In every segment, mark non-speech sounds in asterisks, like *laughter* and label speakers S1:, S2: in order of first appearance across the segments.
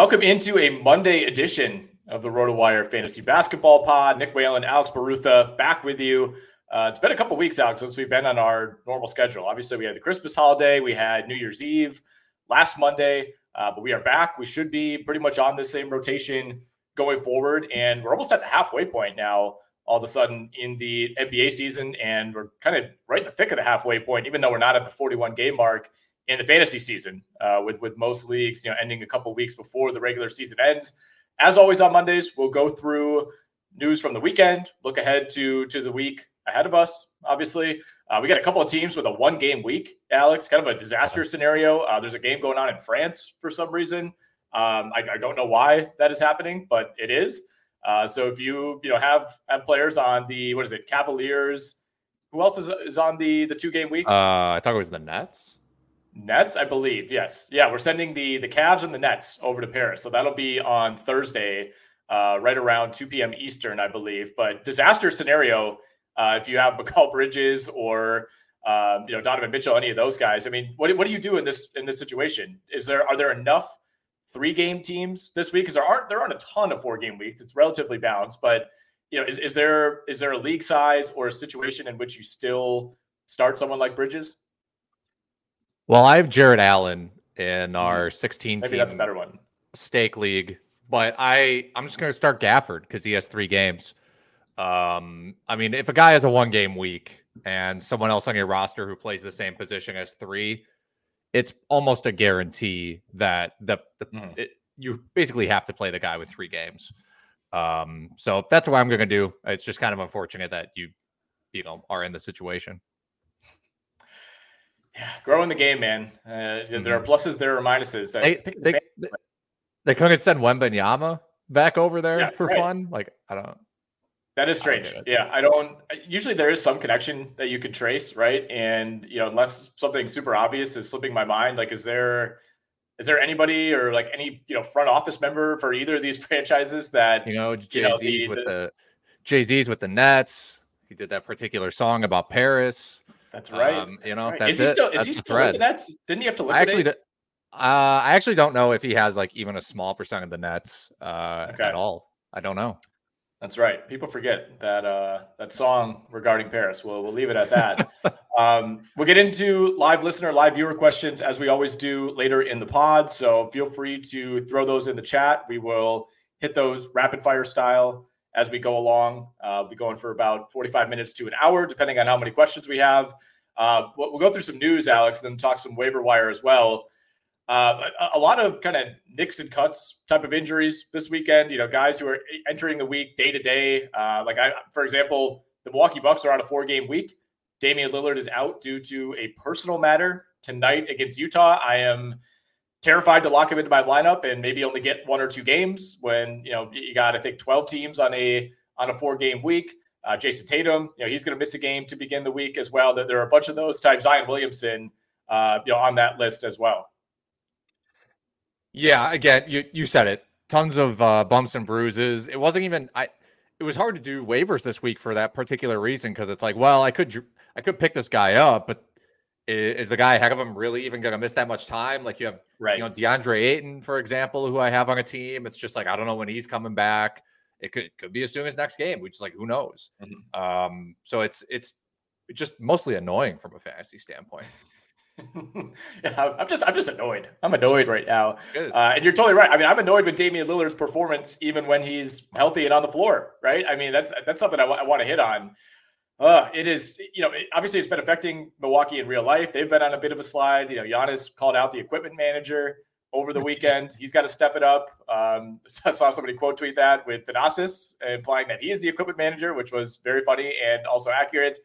S1: Welcome into a Monday edition of the RotoWire Fantasy Basketball Pod. Nick Whalen, Alex Barutha, back with you. Uh, it's been a couple weeks, Alex, since we've been on our normal schedule. Obviously, we had the Christmas holiday, we had New Year's Eve last Monday, uh, but we are back. We should be pretty much on the same rotation going forward, and we're almost at the halfway point now. All of a sudden in the NBA season, and we're kind of right in the thick of the halfway point, even though we're not at the 41 game mark in the fantasy season, uh, with with most leagues, you know, ending a couple weeks before the regular season ends. As always on Mondays, we'll go through news from the weekend, look ahead to to the week ahead of us. Obviously, uh, we got a couple of teams with a one game week. Alex, kind of a disaster scenario. Uh, there's a game going on in France for some reason. Um, I, I, don't know why that is happening, but it is. Uh, so if you you know have have players on the what is it Cavaliers? Who else is, is on the the two game week?
S2: Uh, I thought it was the Nets.
S1: Nets, I believe. Yes. Yeah, we're sending the the Cavs and the Nets over to Paris. So that'll be on Thursday, uh, right around 2 p.m. Eastern, I believe. But disaster scenario, uh, if you have *laughs* Mikal Bridges or um, you know Donovan Mitchell, any of those guys. I mean, what, what do you do in this in this situation? Is there are there enough three game teams this week? Because there aren't there aren't a ton of four game weeks. It's relatively balanced, but you know, is, is there is there a league size or a situation in which you still start someone like Bridges?
S2: Well, I have Jarrett Allen in our mm-hmm. 16
S1: Maybe that's a better one.
S2: Stake league, but I I'm just going to start Gafford because he has three games. Um, I mean, if a guy has a one game week and someone else on your roster who plays the same position as three, it's almost a guarantee that the, the mm. it, you basically have to play the guy with three games. Um, so that's what I'm going to do. It's just kind of unfortunate that you, you know, are in the situation.
S1: Yeah, growing the game, man. Uh, mm-hmm. There are mm-hmm. pluses, there are minuses.
S2: They, they, they, they, couldn't send Wembanyama back over there yeah, for right. fun. Like, I don't.
S1: That is strange. I yeah, I don't. Usually, there is some connection that you could trace, right? And you know, unless something super obvious is slipping my mind, like, is there is there anybody or like any you know front office member for either of these *laughs* franchises that
S2: you know Jay Z's you know, with the, the Jay Z's with the Nets? He did that particular song about Paris.
S1: That's right. Um,
S2: you know,
S1: right.
S2: that's
S1: is he
S2: it.
S1: still
S2: is
S1: he still with the Nets? Didn't he have to liquidate?
S2: I actually, uh, I actually don't know if he has like even a small percent of the Nets uh, okay. at all. I don't know.
S1: That's right. People forget that uh, that song regarding Paris. We'll we'll leave it at that. *laughs* um, we'll get into live listener, live viewer questions as we always do later in the pod. So feel free to throw those in the chat. We will hit those rapid fire style as we go along. Uh, we'll be going for about 45 minutes to an hour, depending on how many questions we have. Uh, we'll, go through some news, Alex, and then talk some waiver wire as well. Uh, a, a, lot of kind of nicks and cuts type of injuries this weekend. You know, guys who are entering the week day to day. Uh, like I, for example, the Milwaukee Bucks are on a four game week. Damian Lillard is out due to a personal matter tonight against Utah. I am terrified to lock him into my lineup and maybe only get one or two games when you know you got I think 12 teams on a on a four game week. Uh, Jayson Tatum, you know he's going to miss a game to begin the week as well. There, there are a bunch of those types. Zion Williamson, uh, you know, on that list as well.
S2: Yeah, again, you you said it. Tons of uh, bumps and bruises. It wasn't even I. It was hard to do waivers this week for that particular reason because it's like, well, I could I could pick this guy up, but is, the guy ahead of him really even going to miss that much time? Like you have, right. you know, DeAndre Ayton, for example, who I have on a team. It's just like I don't know when he's coming back. It could could be as soon as next game, which is like who knows. Mm-hmm. Um, so it's it's just mostly annoying from a fantasy standpoint. *laughs*
S1: yeah, I'm just I'm just annoyed. I'm annoyed right now. Uh, and you're totally right. I mean, I'm annoyed with Damian Lillard's performance even when he's healthy and on the floor. Right. I mean, that's that's something I, w- I want to hit on. Uh, it is, you know, it, obviously it's been affecting Milwaukee in real life. They've been on a bit of a slide. You know, Giannis called out the equipment manager over the *laughs* weekend. He's got to step it up. Um, *laughs* I saw somebody quote tweet that with Thanasis, implying that he is the equipment manager, which was very funny and also accurate.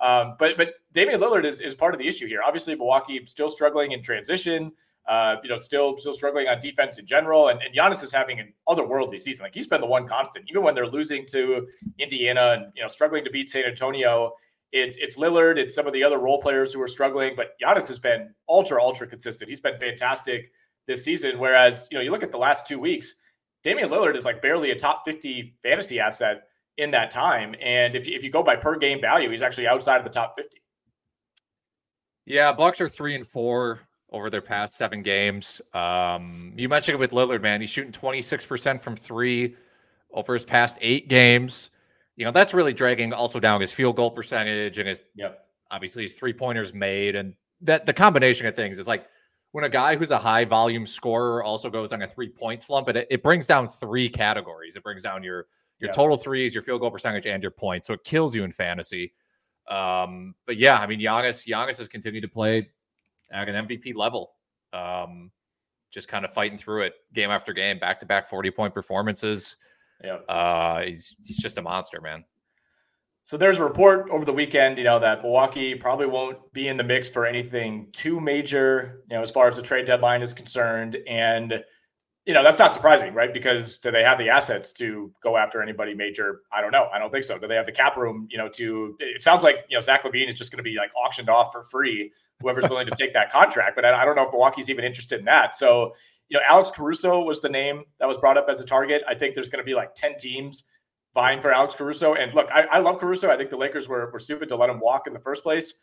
S1: Um, but but Damian Lillard is, is part of the issue here. Obviously, Milwaukee still struggling in transition. Uh, you know, still still struggling on defense in general. And, and Giannis is having an otherworldly season. Like he's been the one constant, even when they're losing to Indiana and you know struggling to beat San Antonio. It's it's Lillard, it's some of the other role players who are struggling, but Giannis has been ultra ultra consistent. He's been fantastic this season. Whereas you know you look at the last two weeks, Damian Lillard is like barely a top fifty fantasy asset in that time. And if if you go by per game value, he's actually outside of the top 50.
S2: Yeah, Bucks are three and four over their past seven games. Um, you mentioned it with Lillard, man. He's shooting 26% from three over his past eight games. You know, that's really dragging also down his field goal percentage and his yep. obviously his three pointers made. And that the combination of things is like when a guy who's a high volume scorer also goes on a three point slump, it, it brings down three categories. It brings down your your yeah. total threes, your field goal percentage, and your points. So it kills you in fantasy. Um, but yeah, I mean, Giannis, Giannis has continued to play at an MVP level. Um, just kind of fighting through it game after game, back to back 40 point performances. Yeah. Uh, he's, he's just a monster, man.
S1: So there's a report over the weekend, you know, that Milwaukee probably won't be in the mix for anything too major, you know, as far as the trade deadline is concerned. And you know, that's not surprising, right? Because do they have the assets to go after anybody major? I don't know. I don't think so. Do they have the cap room, you know, to it sounds like, you know, Zach LaVine is just going to be like auctioned off for free, whoever's willing to take that contract. But I, I, don't know if Milwaukee's even interested in that. So, you know, Alex Caruso was the name that was brought up as a target. I think there's going to be like 10 teams vying for Alex Caruso. And look, I, I love Caruso. I think the Lakers were, were stupid to let him walk in the first place.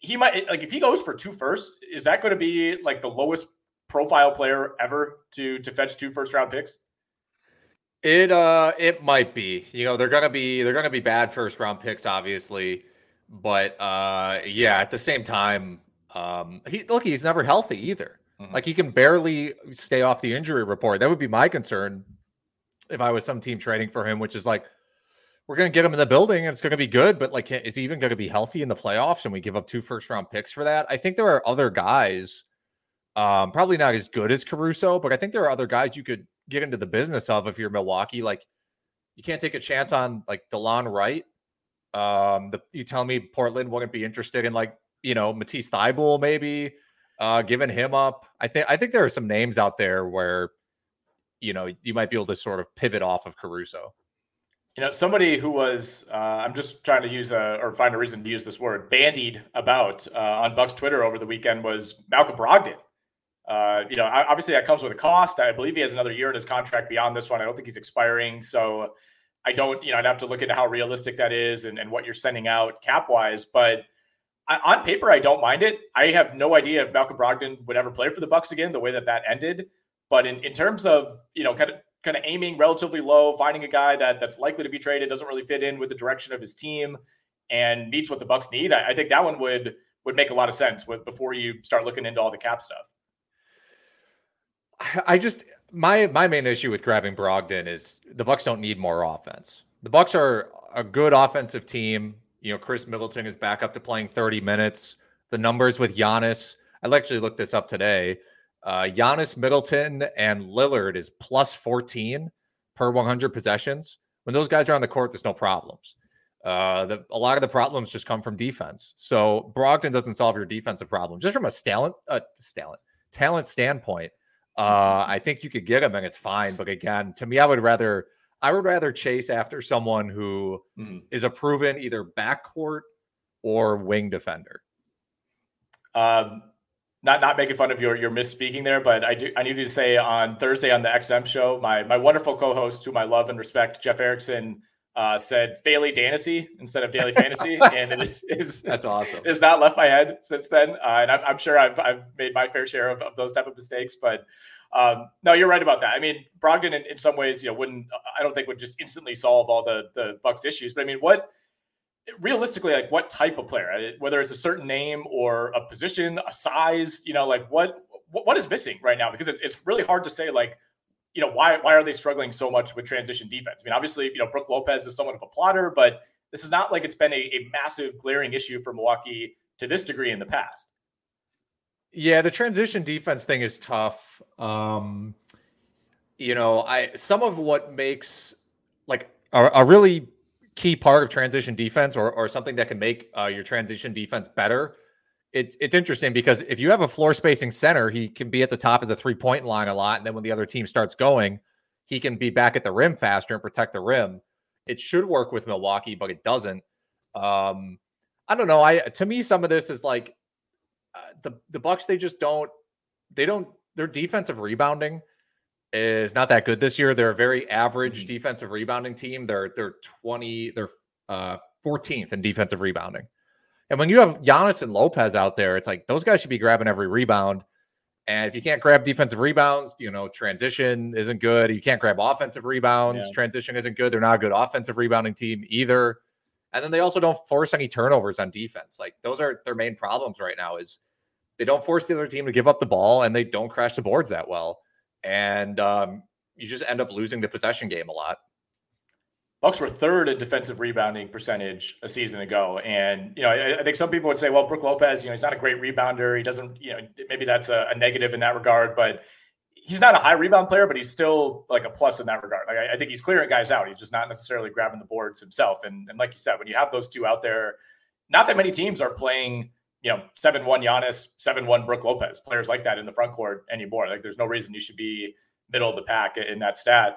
S1: He might like if he goes for two first, is that going to be like the lowest profile player ever to to fetch two first round picks?
S2: It uh it might be. You know, they're gonna be they're gonna be bad first round picks, obviously. But uh yeah, at the same time, um he look, he's never healthy either. Mm-hmm. Like he can barely stay off the injury report. That would be my concern if I was some team trading for him, which is like we're going to get him in the building and it's going to be good, but like, is he even going to be healthy in the playoffs? And we give up two first round picks for that. I think there are other guys um, probably not as good as Caruso, but I think there are other guys you could get into the business of if you're Milwaukee. Like you can't take a chance on like Delon Wright. Um, the, you tell me Portland wouldn't be interested in like you know Matisse Thybulle maybe uh, giving him up. I think I think there are some names out there where you know you might be able to sort of pivot off of Caruso.
S1: You know, somebody who was, uh, I'm just trying to use a, or find a reason to use this word, bandied about uh, on Buck's Twitter over the weekend was Malcolm Brogdon. Uh, you know, obviously that comes with a cost. I believe he has another year in his contract beyond this one. I don't think he's expiring. So I don't, you know, I'd have to look into how realistic that is and, and what you're sending out cap wise. But I, on paper, I don't mind it. I have no idea if Malcolm Brogdon would ever play for the Bucks again, the way that that ended. But in, in terms of, you know, kind of kind of aiming relatively low, finding a guy that that's likely to be traded, doesn't really fit in with the direction of his team and meets what the Bucks need, I, I think that one would would make a lot of sense with, before you start looking into all the cap stuff.
S2: I just my my main issue with grabbing Brogdon is the Bucks don't need more offense. The Bucks are a good offensive team. You know, Khris Middleton is back up to playing 30 minutes. The numbers with Giannis, I actually looked this up today. Uh, Giannis, Middleton, and Lillard is plus 14 per 100 possessions. When those guys are on the court, there's no problems. Uh, the, a lot of the problems just come from defense. So Brogdon doesn't solve your defensive problem. Just from a talent, talent, talent standpoint, uh, I think you could get him and it's fine. But again, to me, I would rather I would rather chase after someone who mm. is a proven either backcourt or wing defender.
S1: Um, not not making fun of your your misspeaking there, but I do I need to say on Thursday on the XM show, my my wonderful co-host, whom I love and respect, Jeff Erickson, uh, said Daily Fantasy instead of Daily Fantasy, *laughs* and it is, is
S2: that's awesome.
S1: It's not left my head since then, uh, and I'm, I'm, sure I've I've made my fair share of, of those type of mistakes. But um, no, you're right about that. I mean, Brogdon in, in, some ways, you know, wouldn't I don't think would just instantly solve all the the Bucks issues. But I mean, what realistically, like what type of player, uh, whether it's a certain name or a position, a size, you know, like what what is missing right now? Because it's, it's really hard to say like you know, why why are they struggling so much with transition defense? I mean, obviously, you know, Brook Lopez is somewhat of a plotter, but this is not like it's been a, a massive glaring issue for Milwaukee to this degree in the past.
S2: Yeah, the transition defense thing is tough. Um, you know, I some of what makes like a, a really key part of transition defense or, or something that can make uh, your transition defense better it's it's interesting because if you have a floor spacing center, he can be at the top of the three point line a lot, and then when the other team starts going, he can be back at the rim faster and protect the rim. It should work with Milwaukee, but it doesn't. Um, I don't know. I to me, some of this is like uh, the the Bucks. They just don't. They don't. Their defensive rebounding is not that good this year. They're a very average mm-hmm. defensive rebounding team. They're they're twenty. They're uh, 14th in defensive rebounding. And when you have Giannis and Lopez out there, it's like those guys should be grabbing every rebound. And if you can't grab defensive rebounds, you know, transition isn't good. You can't grab offensive rebounds, yeah. transition isn't good. They're not a good offensive rebounding team either. And then they also don't force any turnovers on defense. Like those are their main problems right now is they don't force the other team to give up the ball and they don't crash the boards that well. And um, you just end up losing the possession game a lot.
S1: Bucks were third in defensive rebounding percentage a season ago, and you know I, I, think some people would say, well, Brook Lopez, you know, he's not a great rebounder. He doesn't, you know, maybe that's a, a negative in that regard, but he's not a high rebound player, but he's still like a plus in that regard. Like I, I, think he's clearing guys out. He's just not necessarily grabbing the boards himself. And, and like you said, when you have those two out there, not that many teams are playing, you know, seven one Giannis, seven one Brook Lopez, players like that in the front court anymore. Like there's no reason you should be middle of the pack in that stat.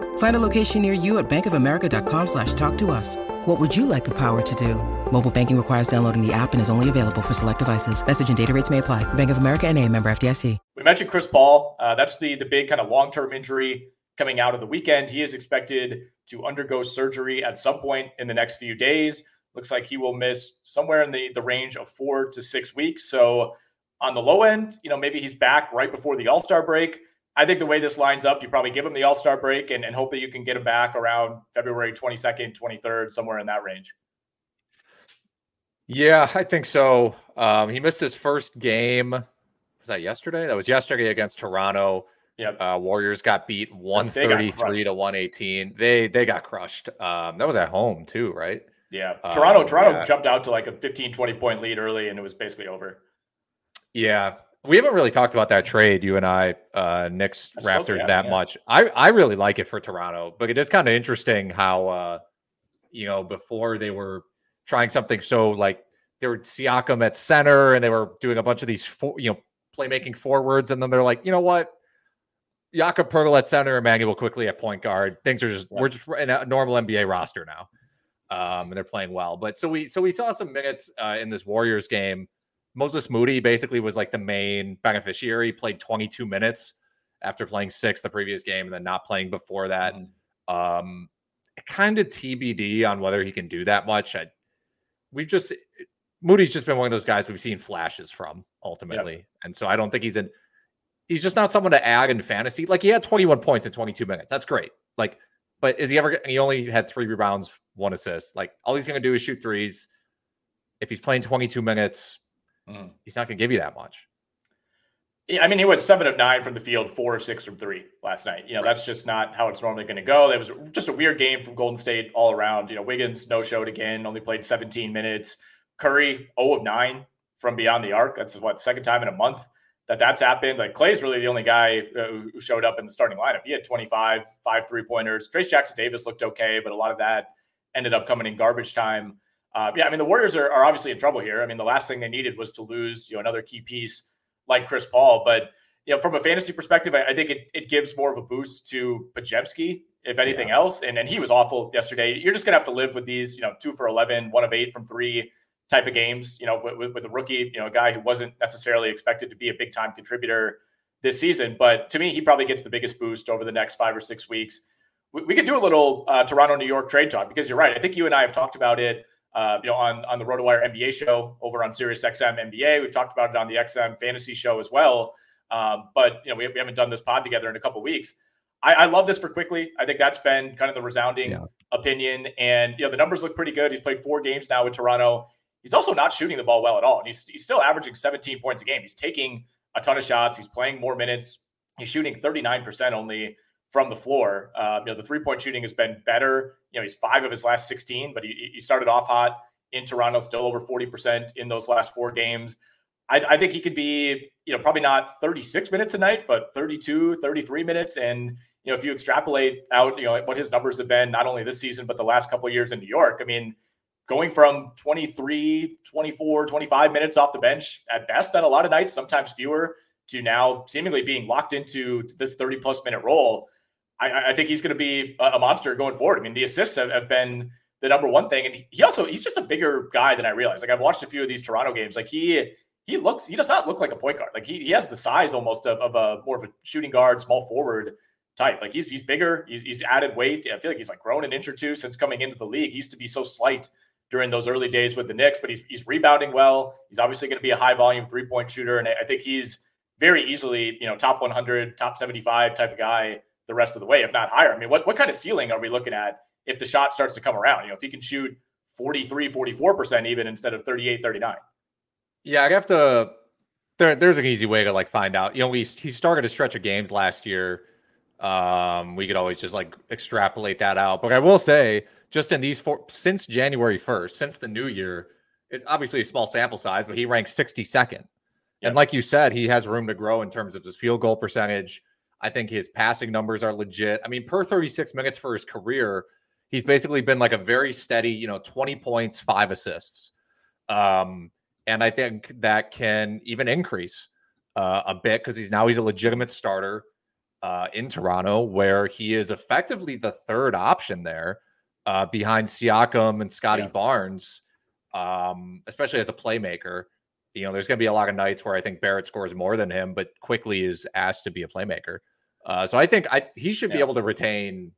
S3: Find a location near you at bankofamerica.com slash talk to us. What would you like the power to do? Mobile banking requires downloading the app and is only available for select devices. Message and data rates may apply. Bank of America and a member FDIC.
S1: We mentioned Chris Paul. Uh, that's the the big kind of long term injury coming out of the weekend. He is expected to undergo surgery at some point in the next few days. Looks like he will miss somewhere in the, the range of four to six weeks. So on the low end, you know, maybe he's back right before the All Star break. I think the way this lines up, you probably give him the All Star break and, and hope that you can get him back around February 22nd, 23rd, somewhere in that range.
S2: Yeah, I think so. Um, he missed his first game. Was that yesterday? That was yesterday against Toronto.
S1: Yep.
S2: Uh, Warriors got beat 133 to 118. They they got crushed. Um, that was at home too, right?
S1: Yeah. Toronto,
S2: Um,
S1: Toronto
S2: yeah.
S1: jumped out to like a 15, 20 point lead early and it was basically over.
S2: Yeah. We haven't really talked about that trade, you and I, uh, Knicks
S1: I
S2: Raptors, that
S1: yeah.
S2: much. I, I really like it for Toronto, but it is kind of interesting how, uh, you know, before they were trying something so like they were Siakam at center and they were doing a bunch of these, for, you know, playmaking forwards. And then they're like, you know what? Jakob Poeltl at center, Immanuel Quickley at point guard. Things are just,
S1: Yeah.
S2: we're just in a normal NBA roster now. Um, and they're playing well. But so we, so we saw some minutes uh, in this Warriors game. Moses Moody basically was like the main beneficiary, He played 22 minutes after playing six the previous game and then not playing before that.
S1: Mhm.
S2: Um, kind of TBD on whether he can do that much. I, we've just Moody's just been one of those guys we've seen flashes from ultimately, and so I don't think he's in. He's just not someone to add in fantasy. Like he had 21 points in 22 minutes. That's great. Like, but is he ever? He only had three rebounds, one assist. Like all he's going to do is shoot threes. If he's playing 22 minutes,
S1: Mhm.
S2: he's not going to give you that much.
S1: Yeah, I mean, he went seven of nine from the field, four of six from three last night. You know, that's just not how it's normally going to go. That was just a weird game from Golden State all around. You know, Wiggins no showed again, only played 17 minutes. Curry 0 of 9 from beyond the arc. That's what second time in a month that that's happened. Like Clay's really the only guy uh, who who showed up in the starting lineup. He had 25, five three pointers. Trayce Jackson Davis looked okay, but a lot of that ended up coming in garbage time. Uh, yeah, I mean the Warriors are, are obviously in trouble here. I mean the last thing they needed was to lose you know another key piece like Chris Paul, but you know from a fantasy perspective, I, I think it, it gives more of a boost to Podziemski if anything else. And and he was awful yesterday. You're just gonna have to live with these you know two for 11, one of eight from three type of games. You know with, with, with a rookie, you know a guy who wasn't necessarily expected to be a big time contributor this season, but to me he probably gets the biggest boost over the next five or six weeks. We, we could do a little uh, Toronto New York trade talk because you're right. I think you and I have talked about it uh, you know, on on the RotoWire NBA show over on Sirius XM NBA. We've talked about it on the XM Fantasy show as well. Um, but you know, we, we haven't done this pod together in a couple weeks. I, I love this for Quickley. I think that's been kind of the resounding
S4: Yeah.
S1: opinion. And you know, the numbers look pretty good. He's played four games now with Toronto. He's also not shooting the ball well at all. And he's he's still averaging 17 points a game. He's taking a ton of shots. He's playing more minutes. He's shooting 39% only from the floor. Um, you know, the three point shooting has been better. You know, he's five of his last 16, but he, he started off hot in Toronto, still over 40% in those last four games. I, I think he could be, you know, probably not 36 minutes a night, but 32, 33 minutes. And, you know, if you extrapolate out, you know, what his numbers have been, not only this season, but the last couple of years in New York, I mean, going from 23, 24, 25 minutes off the bench at best on a lot of nights, sometimes fewer, to now seemingly being locked into this 30 plus minute role. I, I think he's going to be a, monster going forward. I mean, the assists have, have been the number one thing, and he also he's just a bigger guy than I realized. Like I've watched a few of these Toronto games. Like he he looks he does not look like a point guard. Like he, he has the size almost of, of a more of a shooting guard, small forward type. Like he's he's bigger. He's, he's added weight. I feel like he's like grown an inch or two since coming into the league. He used to be so slight during those early days with the Knicks, but he's he's rebounding well. He's obviously going to be a high volume three point shooter, and I think he's very easily you know top 100, top 75 type of guy the rest of the way, if not higher. I mean, what what kind of ceiling are we looking at if the shot starts to come around? You know, if he can shoot 43, 44% even instead of 38, 39.
S2: Yeah, I have to. There, there's an easy way to like find out. You know, we he started a stretch of games last year. Um, we could always just like extrapolate that out. But I will say, just in these four since January 1st, since the new year, it's obviously a small sample size, but he ranks 62nd. And like you said, he has room to grow in terms of his field goal percentage. I think his passing numbers are legit. I mean, per 36 minutes for his career, he's basically been like a very steady, you know, 20 points, five assists. Um, and I think that can even increase uh, a bit because he's now he's a legitimate starter uh, in Toronto, where he is effectively the third option there uh, behind Siakam and Scotty
S1: Yeah.
S2: Barnes, um, especially as a playmaker. You know, there's going to be a lot of nights where I think Barrett scores more than him, but Quickley is asked to be a playmaker. Uh, so I think I he should be able to retain.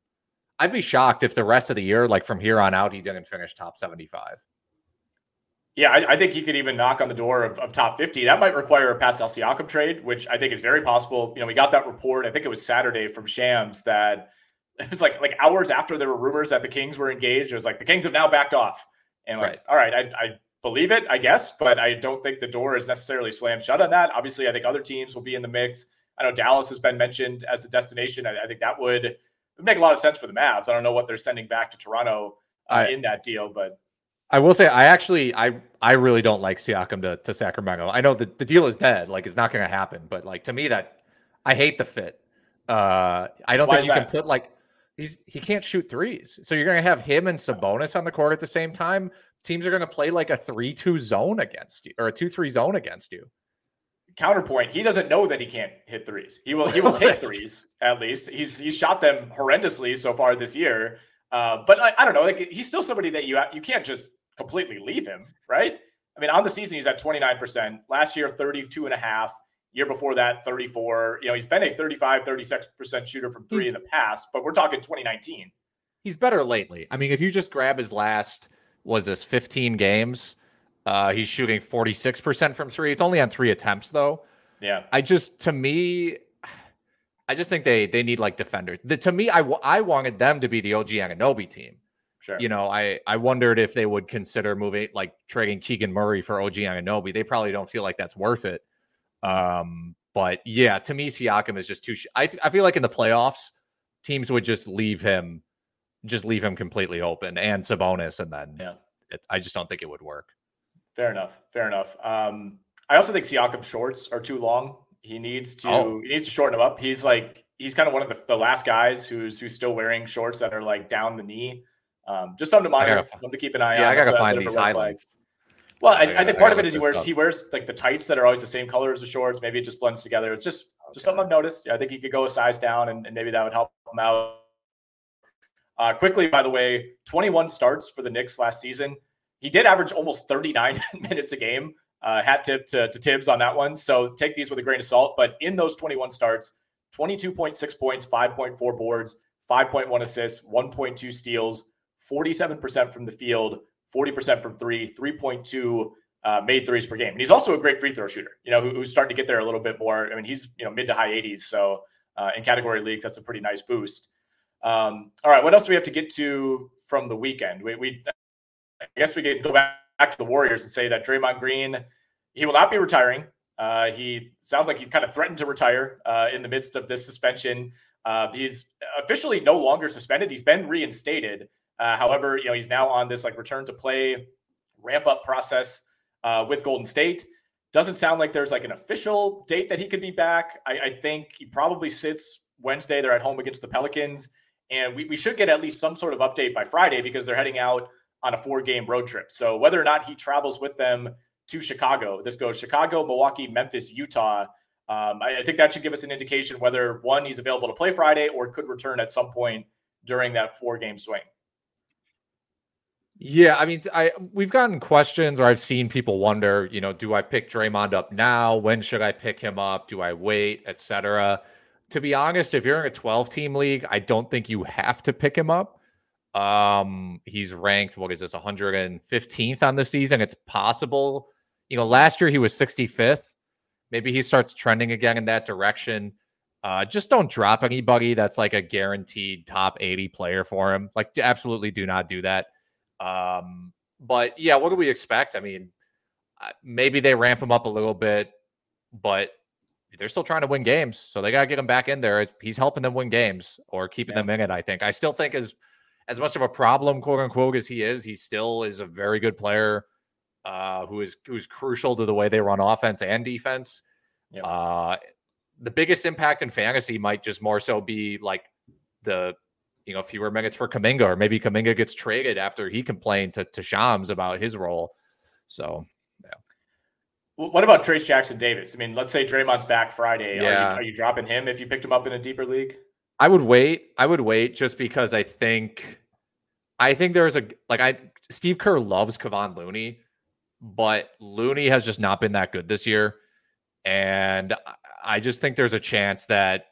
S2: I'd be shocked if the rest of the year, like from here on out, he didn't finish top 75.
S1: Yeah, I, I, think he could even knock on the door of, of, top 50. That might require a Pascal Siakam trade, which I think is very possible. You know, we got that report, I think it was Saturday from Shams that *laughs* it was like like hours after there were rumors that the Kings were engaged. It was like the Kings have now backed off. And like, right. all right, I, I believe it, I guess, but I don't think the door is necessarily slammed shut on that. Obviously, I think other teams will be in the mix. I know Dallas has been mentioned as a destination. I, I think that would make a lot of sense for the Mavs. I don't know what they're sending back to Toronto uh, I, in that deal, but
S2: I will say I actually I I really don't like Siakam to, to Sacramento. I know that the deal is dead, like it's not going to happen, but like to me that I hate the fit. Uh, I don't Why think you that? can put like he's he can't shoot threes, so you're going to have him and Sabonis on the court at the same time. Teams are going to play like a three-two zone against you or a two-three zone against you
S1: counterpoint, he doesn't know that he can't hit threes. He will he will *laughs* take threes at least. He's he's shot them horrendously so far this year. Uh, but I, I, don't know. Like he's still somebody that you you can't just completely leave him, right? I mean, on the season he's at 29%. Last year 32 and a half. Year before that 34. You know, he's been a 35 36% shooter from 3 he's, in the past, but we're talking 2019.
S2: He's better lately. I mean, if you just grab his last was this 15 games, uh, he's shooting 46% from 3. It's only on 3 attempts though.
S1: Yeah.
S2: I just to me I just think they they need like defenders. The, to me, I I wanted them to be the OG Anunoby team.
S1: Sure.
S2: You know, I I wondered if they would consider moving like trading Keegan Murray for OG Anunoby. They probably don't feel like that's worth it. Um, but yeah, to me, Siakam is just too. Sh- I I feel like in the playoffs, teams would just leave him, just leave him completely open, and Sabonis, and then
S1: yeah,
S2: it, I just don't think it would work.
S1: Fair enough. Fair enough. Um, I also think Siakam shorts are too long. He needs to oh. he needs to shorten them up. He's like he's kind of one of the, the last guys who's who's still wearing shorts that are like down the knee. Um, just something to monitor, something to keep an eye
S2: yeah,
S1: on.
S2: I gotta find these highlights.
S1: Well, I, I, I, think part of it is he wears stuff. he wears like the tights that are always the same color as the shorts. Maybe it just blends together. It's just okay. just something I've noticed. Yeah, I think he could go a size down, and, and maybe that would help him out. Uh, Quickley, by the way, 21 starts for the Knicks last season. He did average almost 39 *laughs* minutes a game. Uh, hat tip to, to Thibs on that one. So take these with a grain of salt. But in those 21 starts, 22.6 points, 5.4 boards, 5.1 assists, 1.2 steals, 47% from the field, 40% from three, 3.2 uh, made threes per game. And he's also a great free throw shooter, you know, who, who's starting to get there a little bit more. I mean, he's, you know, mid to high 80s. So uh, in category leagues, that's a pretty nice boost. Um, all right. What else do we have to get to from the weekend? We, we I guess we could go back, back to the Warriors and say that Draymond Green, he will not be retiring. Uh, he sounds like he kind of threatened to retire uh, in the midst of this suspension. Uh, he's officially no longer suspended. He's been reinstated. Uh, however, you know he's now on this like return to play ramp up process uh, with Golden State. Doesn't sound like there's like an official date that he could be back. I, I think he probably sits Wednesday. They're at home against the Pelicans, and we, we should get at least some sort of update by Friday because they're heading out on a four game road trip. So whether or not he travels with them to Chicago, this goes Chicago, Milwaukee, Memphis, Utah. Um, I, I, think that should give us an indication whether one he's available to play Friday or could return at some point during that four game swing.
S2: Yeah, I mean, I we've gotten questions, or I've seen people wonder, you know, do I pick Draymond up now? When should I pick him up? Do I wait, etc. To be honest, if you're in a 12 team league, I don't think you have to pick him up. Um, he's ranked, what is this, 115th on the season? It's possible. You know, last year he was 65th. Maybe he starts trending again in that direction. Uh, just don't drop anybody that's like a guaranteed top 80 player for him. Like, absolutely do not do that. Um, but yeah, what do we expect? I mean, maybe they ramp him up a little bit, but they're still trying to win games. So they got to get him back in there. He's helping them win games or keeping yeah. them in it, I think. I still think as as much of a problem, quote unquote, as he is, he still is a very good player uh, who is who's crucial to the way they run offense and defense. Yep. Uh, the biggest impact in fantasy might just more so be like the you know fewer minutes for Kuminga, or maybe Kuminga gets traded after he complained to, to Shams about his role. So yeah.
S1: What about Trayce Jackson Davis? I mean, let's say Draymond's back Friday.
S2: Yeah.
S1: Are you, are you dropping him if you picked him up in a deeper league?
S2: I would wait. I would wait just because I think I think there's a like I Steve Kerr loves Kevon Looney, but Looney has just not been that good this year. And I just think there's a chance that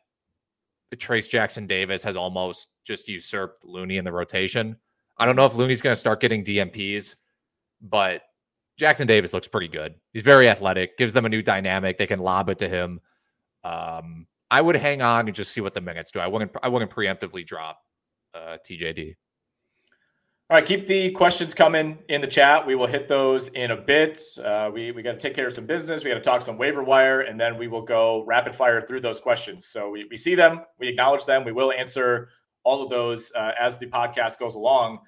S2: Trayce Jackson Davis has almost just usurped Looney in the rotation. I don't know if Looney's going to start getting DNPs, but Jackson Davis looks pretty good. He's very athletic, gives them a new dynamic. They can lob it to him. Um, I would hang on and just see what the minutes do. I wouldn't. I wouldn't preemptively drop uh, TJD.
S1: All right, keep the questions coming in the chat. We will hit those in a bit. Uh, we we got to take care of some business. We got to talk some waiver wire, and then we will go rapid fire through those questions. So we, we see them, we acknowledge them. We will answer all of those uh, as the podcast goes along.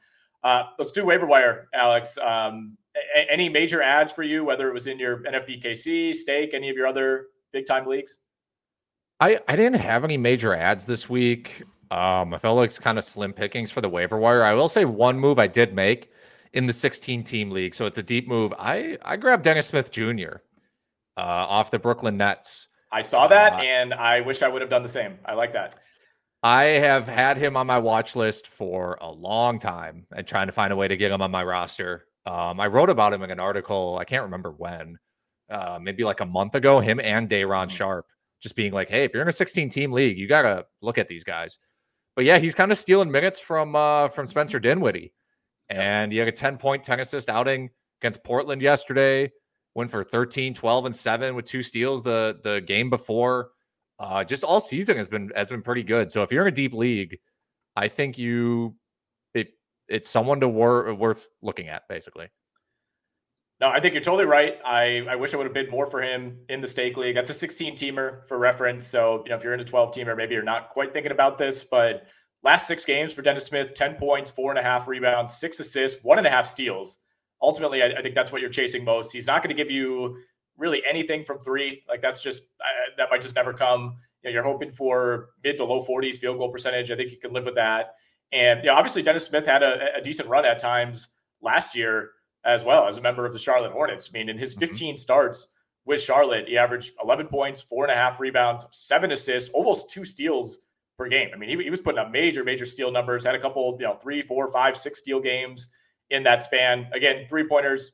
S1: Uh, let's do waiver wire, Alex. Um, a- any major ads for you, whether it was in your NFBKC, stake, any of your other big time leagues?
S2: I, I didn't have any major ads this week. Um, I felt like it's kind of slim pickings for the waiver wire. I will say one move I did make in the 16 team league, so it's a deep move. I I grabbed Dennis Smith Jr. Uh, off the Brooklyn Nets.
S1: I saw that, uh, and I wish I would have done the same. I like that.
S2: I have had him on my watch list for a long time and trying to find a way to get him on my roster. Um, I wrote about him in an article. I can't remember when, uh, maybe like a month ago. Him and Day'Ron mm-hmm. Just being like, "Hey, if you're in a 16 team league, you gotta look at these guys." But yeah, he's kind of stealing minutes from uh, from Spencer Dinwiddie, and he had a 10 point, 10 assist outing against Portland yesterday. Went for 13, 12, and seven with two steals the the game before. Uh, just all season has been has been pretty good. So if you're in a deep league, I think you it it's someone to wor- worth looking at basically.
S1: No, I think you're totally right. I, I wish I would have bid more for him in the stake league. That's a 16 teamer for reference. So, you know, if you're in a 12 teamer, maybe you're not quite thinking about this, but last six games for Dennis Smith 10 points, four and a half rebounds, six assists, one and a half steals. Ultimately, I, I think that's what you're chasing most. He's not going to give you really anything from three. Like, that's just, that might just never come. You know, you're hoping for mid to low 40s field goal percentage. I think you can live with that. And, you know, obviously, Dennis Smith had a, a decent run at times last year as well as a member of the Charlotte Hornets. I mean, in his mm-hmm. 15 mm-hmm. starts with Charlotte, he averaged 11 points, four and a half rebounds, seven assists, almost two steals per game. I mean, he, he was putting up major, major steal numbers, had a couple, you know, three, four, five, six steal games in that span. Again, three pointers,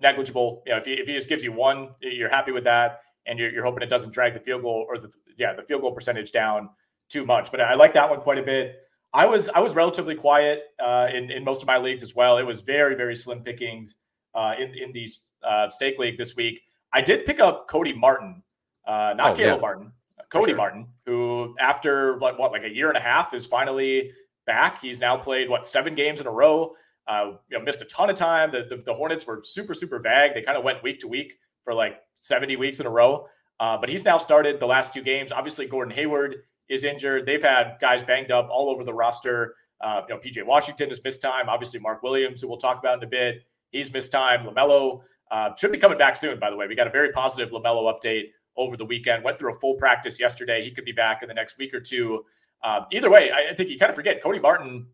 S1: negligible. You know, if he, if he just gives you one, you're happy with that. And you're, you're hoping it doesn't drag the field goal or the, yeah, the field goal percentage down too much. But I like that one quite a bit. I was I was relatively quiet uh, in in most of my leagues as well. It was very very slim pickings uh, in in the uh, stake league this week. I did pick up Cody Martin, uh, not oh, Caleb yeah. Martin, Cody sure. Martin, who after like what like a year and a half is finally back. He's now played what seven games in a row. Uh, you know, missed a ton of time. The, the, the Hornets were super super vague. They kind of went week to week for like 70 weeks in a row. Uh, but he's now started the last two games. Obviously, Gordon Hayward is injured. They've had guys banged up all over the roster. Uh, you know, PJ Washington has missed time. Obviously, Mark Williams, who we'll talk about in a bit, he's missed time. LaMelo uh, should be coming back soon. By the way, we got a very positive LaMelo update over the weekend. Went through a full practice yesterday. He could be back in the next week or two. Uh, either way, I, I think you kind of forget Cody Martin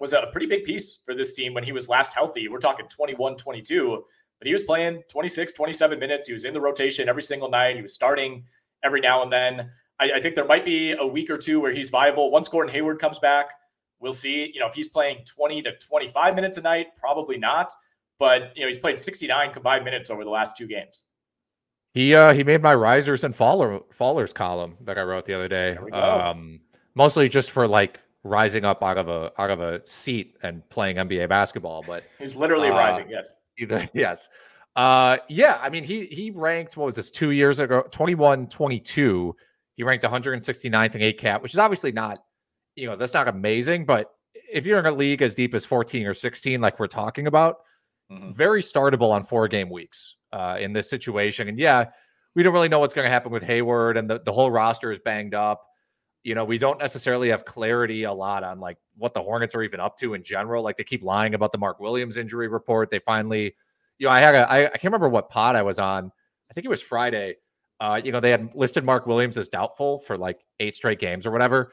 S1: was a pretty big piece for this team when he was last healthy. We're talking 21, 22, but he was playing 26, 27 minutes. He was in the rotation every single night. He was starting every now and then. I, I, think there might be a week or two where he's viable. Once Gordon Hayward comes back, we'll see. You know, if he's playing 20 to 25 minutes a night, probably not. But you know, he's played 69 combined minutes over the last two games.
S2: He uh he made my risers and faller fallers column that I wrote the other day. Um mostly just for like rising up out of a out of a seat and playing NBA basketball. But *laughs*
S1: he's literally uh, rising, yes. *laughs*
S2: yes. Uh yeah, I mean he he ranked what was this two years ago, 21 22 he ranked 169th in ACAT, which is obviously not, you know, that's not amazing. But if you're in a league as deep as 14 or 16, like we're talking about, mm-hmm. very startable on four game weeks uh, in this situation. And yeah, we don't really know what's going to happen with Hayward, and the, the whole roster is banged up. You know, we don't necessarily have clarity a lot on like what the Hornets are even up to in general. Like they keep lying about the Mark Williams injury report. They finally, you know, I had a, I, I can't remember what pod I was on. I think it was Friday uh, you know, they had listed Mark Williams as doubtful for like eight straight games or whatever.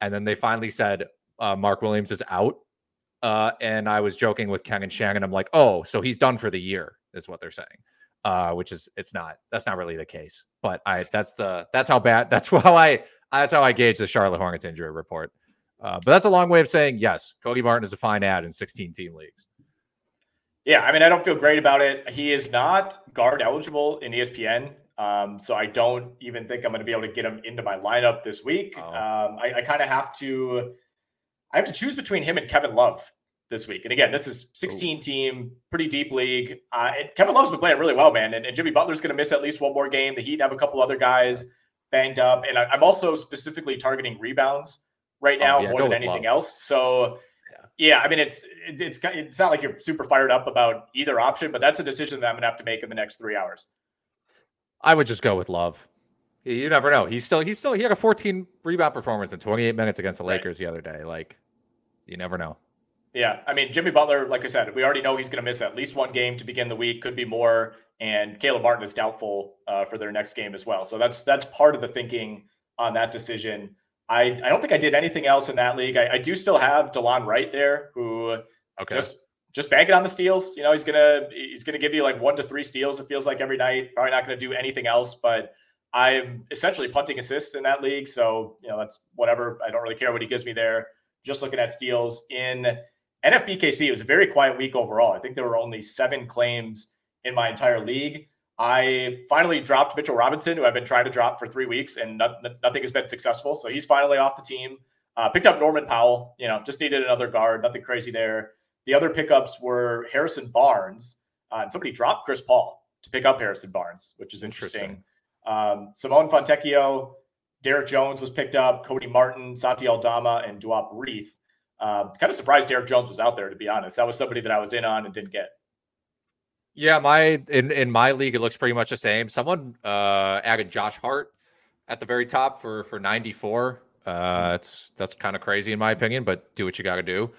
S2: And then they finally said uh, Mark Williams is out. Uh, and I was joking with Ken and Shannon. I'm like, oh, so he's done for the year, is what they're saying. Uh, which is it's not. That's not really the case. But I that's the that's how bad. *laughs* That's how I that's how I gauge the Charlotte Hornets injury report. Uh, but that's a long way of saying yes. Cody Martin is a fine ad in 16 team leagues.
S1: Yeah, I mean, I don't feel great about it. He is not guard eligible in ESPN Um, so I don't even think I'm going to be able to get him into my lineup this week. Oh. Um, I, I kind of have to, I have to choose between him and Kevin Love this week. And again, this is 16 Ooh. team, pretty deep league. Uh, and Kevin Love's been playing really well, man. And, and Jimmy Butler's going to miss at least one more game. The Heat have a couple other guys banged up, and I, am also specifically targeting rebounds right oh, now oh, yeah, more than anything love. else. So. Yeah, I mean it's it's it's not like you're super fired up about either option, but that's a decision that I'm gonna have to make in the next three hours.
S2: I would just go with Love. You never know. He's still he's still he had a 14 rebound performance in 28 minutes against the Lakers right. the other day. Like you never know.
S1: Yeah, I mean Jimmy Butler, like I said, we already know he's going to miss at least one game to begin the week. Could be more, and Caleb Martin is doubtful uh, for their next game as well. So that's that's part of the thinking on that decision. I I don't think I did anything else in that league. I, I do still have Delon Wright there, who okay. just just bank it on the steals. You know, he's gonna he's gonna give you like one to three steals. It feels like every night. Probably not gonna do anything else, but I'm essentially punting assists in that league. So you know that's whatever. I don't really care what he gives me there. Just looking at steals in NFBKC. It was a very quiet week overall. I think there were only seven claims in my entire league. I finally dropped Mitchell Robinson, who I've been trying to drop for three weeks, and no, nothing has been successful. So he's finally off the team. Uh, picked up Norman Powell. You know, just needed another guard. Nothing crazy there. The other pickups were Harrison Barnes, uh, and somebody dropped Chris Paul to pick up Harrison Barnes, which is interesting. interesting. Um, Simone Fontecchio, Derek Jones was picked up, Cody Martin, Santi Aldama, and Duop Reath. Uh, kind of surprised Derek Jones was out there, to be honest. That was somebody that I was in on and didn't get.
S2: Yeah, my in in my league, it looks pretty much the same. Someone uh, added Josh Hart at the very top for for 94. Uh, it's that's kind of crazy in my opinion, but do what you got to do.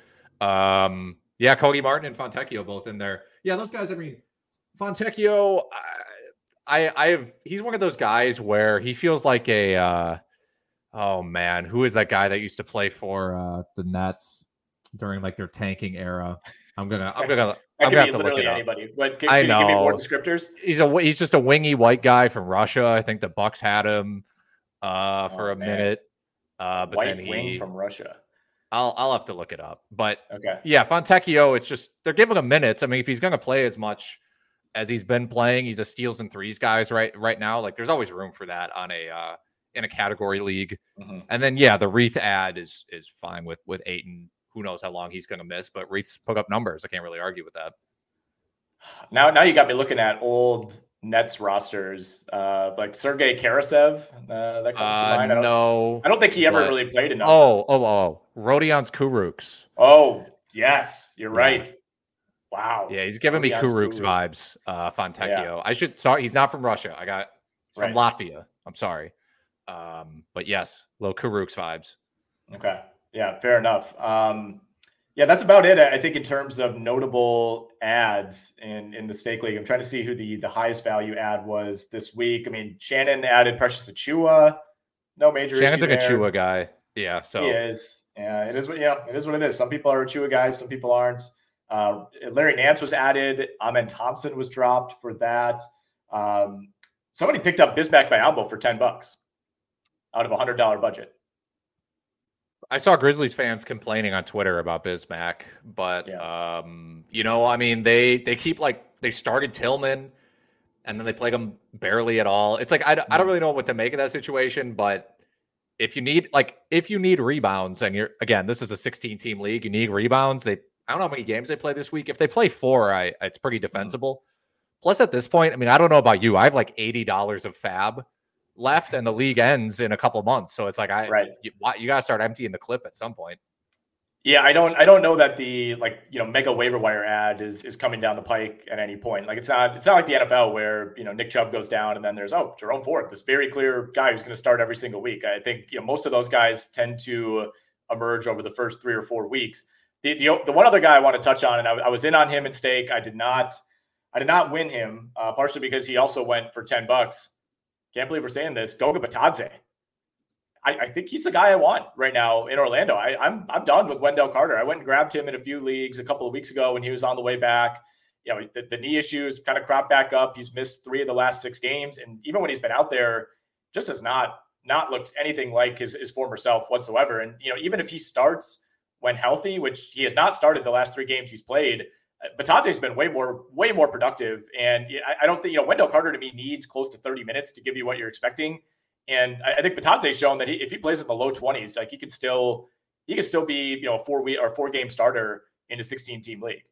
S2: Um, yeah, Cody Martin and Fontecchio both in there. Yeah, those guys. I mean, Fontecchio, I, I have. He's one of those guys where he feels like a. Uh, oh man, who is that guy that used to play for uh, the Nets during like their tanking era? I'm gonna. I'm gonna. I'm gonna have to look it up. Anybody.
S1: But can, I know. give me more descriptors?
S2: He's a. He's just a wingy white guy from Russia. I think the Bucks had him uh, for oh, a man. minute. Uh, but
S1: white
S2: then
S1: he, wing from Russia.
S2: I'll I'll have to look it up. But
S1: okay.
S2: yeah, Fontecchio, it's just they're giving him minutes. I mean, if he's gonna play as much as he's been playing, he's a steals and threes guys right right now. Like there's always room for that on a uh in a category league. Mm-hmm. And then yeah, the Reath ad is is fine with with Ayton. Who knows how long he's gonna miss, but Reath's put up numbers. I can't really argue with that. *sighs*
S1: Now now you got me looking at old Nets rosters, uh, like Sergei Karasev. Uh, that comes uh, to mind. I
S2: no,
S1: I don't think he ever but, really played enough.
S2: Oh, oh, oh, Rodions Kurucs.
S1: Oh, yes, you're yeah. right. Wow.
S2: Yeah, he's giving Rodions me Kurucs, vibes. Uh, Fontecchio. Yeah. I should. Sorry, he's not from Russia. I got from right. Latvia. I'm sorry. Um, but yes, little Kurucs vibes.
S1: Okay. Yeah, fair enough. Um, yeah, that's about it. I think in terms of notable ads in in the stake league, I'm trying to see who the the highest value ad was this week. I mean, Shannon added Precious Achiuwa. No major.
S2: Shannon's
S1: like
S2: a Achiuwa guy. Yeah, so
S1: he is. Yeah, it is what yeah, it is what it is. Some people are Achiuwa guys, some people aren't. Uh, Larry Nance was added. Amen Thompson was dropped for that. Um, somebody picked up Bismack Biyombo for ten bucks out of a hundred dollar budget.
S2: I saw Grizzlies fans complaining on Twitter about Bismack, but yeah. um, you know, I mean, they they keep like they started Tillman, and then they played him barely at all. It's like I, I don't mm. really know what to make of that situation, but if you need like if you need rebounds, and you're again, this is a 16 team league, you need rebounds. They I don't know how many games they play this week. If they play four, I it's pretty mm. defensible. Mm-hmm. Plus, at this point, I mean, I don't know about you. I have like eighty dollars of fab left and the league ends in a couple months. So it's like I
S1: right.
S2: you, you got to start emptying the clip at some point.
S1: Yeah, I don't I don't know that the like you know mega waiver wire ad is is coming down the pike at any point. Like it's not it's not like the NFL where you know Nick Chubb goes down and then there's oh Jerome Ford, this very clear guy who's going to start every single week. I think you know most of those guys tend to emerge over the first three or four weeks. The the, the one other guy I want to touch on, and I, I was in on him in stake. I did not I did not win him, uh, partially because he also went for ten bucks can't believe we're saying this. Goga Bitadze. I, I, think he's the guy I want right now in Orlando. I, am I'm, I'm done with Wendell Carter. I went and grabbed him in a few leagues a couple of weeks ago when he was on the way back. You know, the, the knee issues kind of cropped back up. He's missed three of the last six games, and even when he's been out there, just has not not looked anything like his, his former self whatsoever. And you know, even if he starts when healthy, which he has not started the last three games he's played, uh, Bitadze's been way more way more productive, and I, I, don't think you know Wendell Carter to me needs close to 30 minutes to give you what you're expecting. And I, I think Bitadze's shown that he, if he plays in the low 20s, like he could still he could still be you know a four week or four game starter in a 16 team league.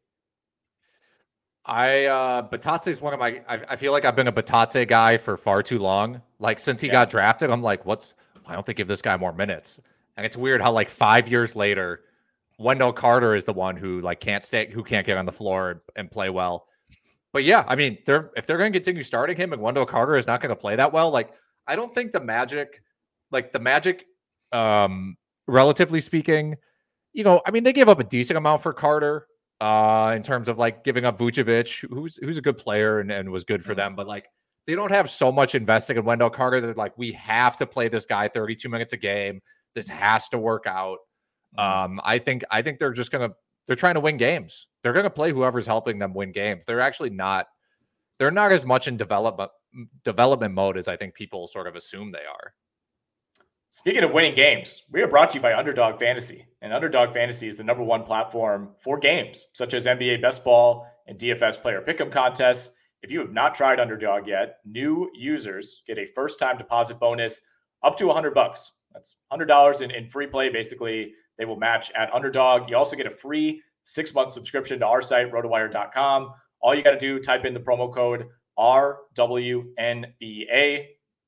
S2: I uh Bitadze is one of my I, I, feel like I've been a Bitadze guy for far too long. Like since he yeah. got drafted, I'm like, what's why don't they give this guy more minutes? And it's weird how like five years later, Wendell Carter is the one who like can't stay who can't get on the floor and, and play well. But yeah, I mean, they're if they're gonna continue starting him and Wendell Carter is not gonna play that well, like I don't think the magic, like the magic, um, relatively speaking, you know, I mean, they gave up a decent amount for Carter uh, in terms of like giving up Vucevic, who's who's a good player and, and was good for mm-hmm. them, but like they don't have so much investing in Wendell Carter that like we have to play this guy 32 minutes a game. This has to work out. Mm-hmm. Um, I think I think they're just gonna they're trying to win games. They're gonna play whoever's helping them win games. They're actually not they're not as much in development development mode as I think people sort of assume they are.
S1: Speaking of winning games, we are brought to you by Underdog Fantasy. And Underdog Fantasy is the number one platform for games such as NBA Best Ball and DFS Player Pick'em contests. If you have not tried Underdog yet, new users get a first-time deposit bonus up to 100 bucks. That's $100 in, in free play. Basically, they will match at Underdog. You also get a free six-month subscription to our site, rotowire.com. All you got to do, type in the promo code RWNBA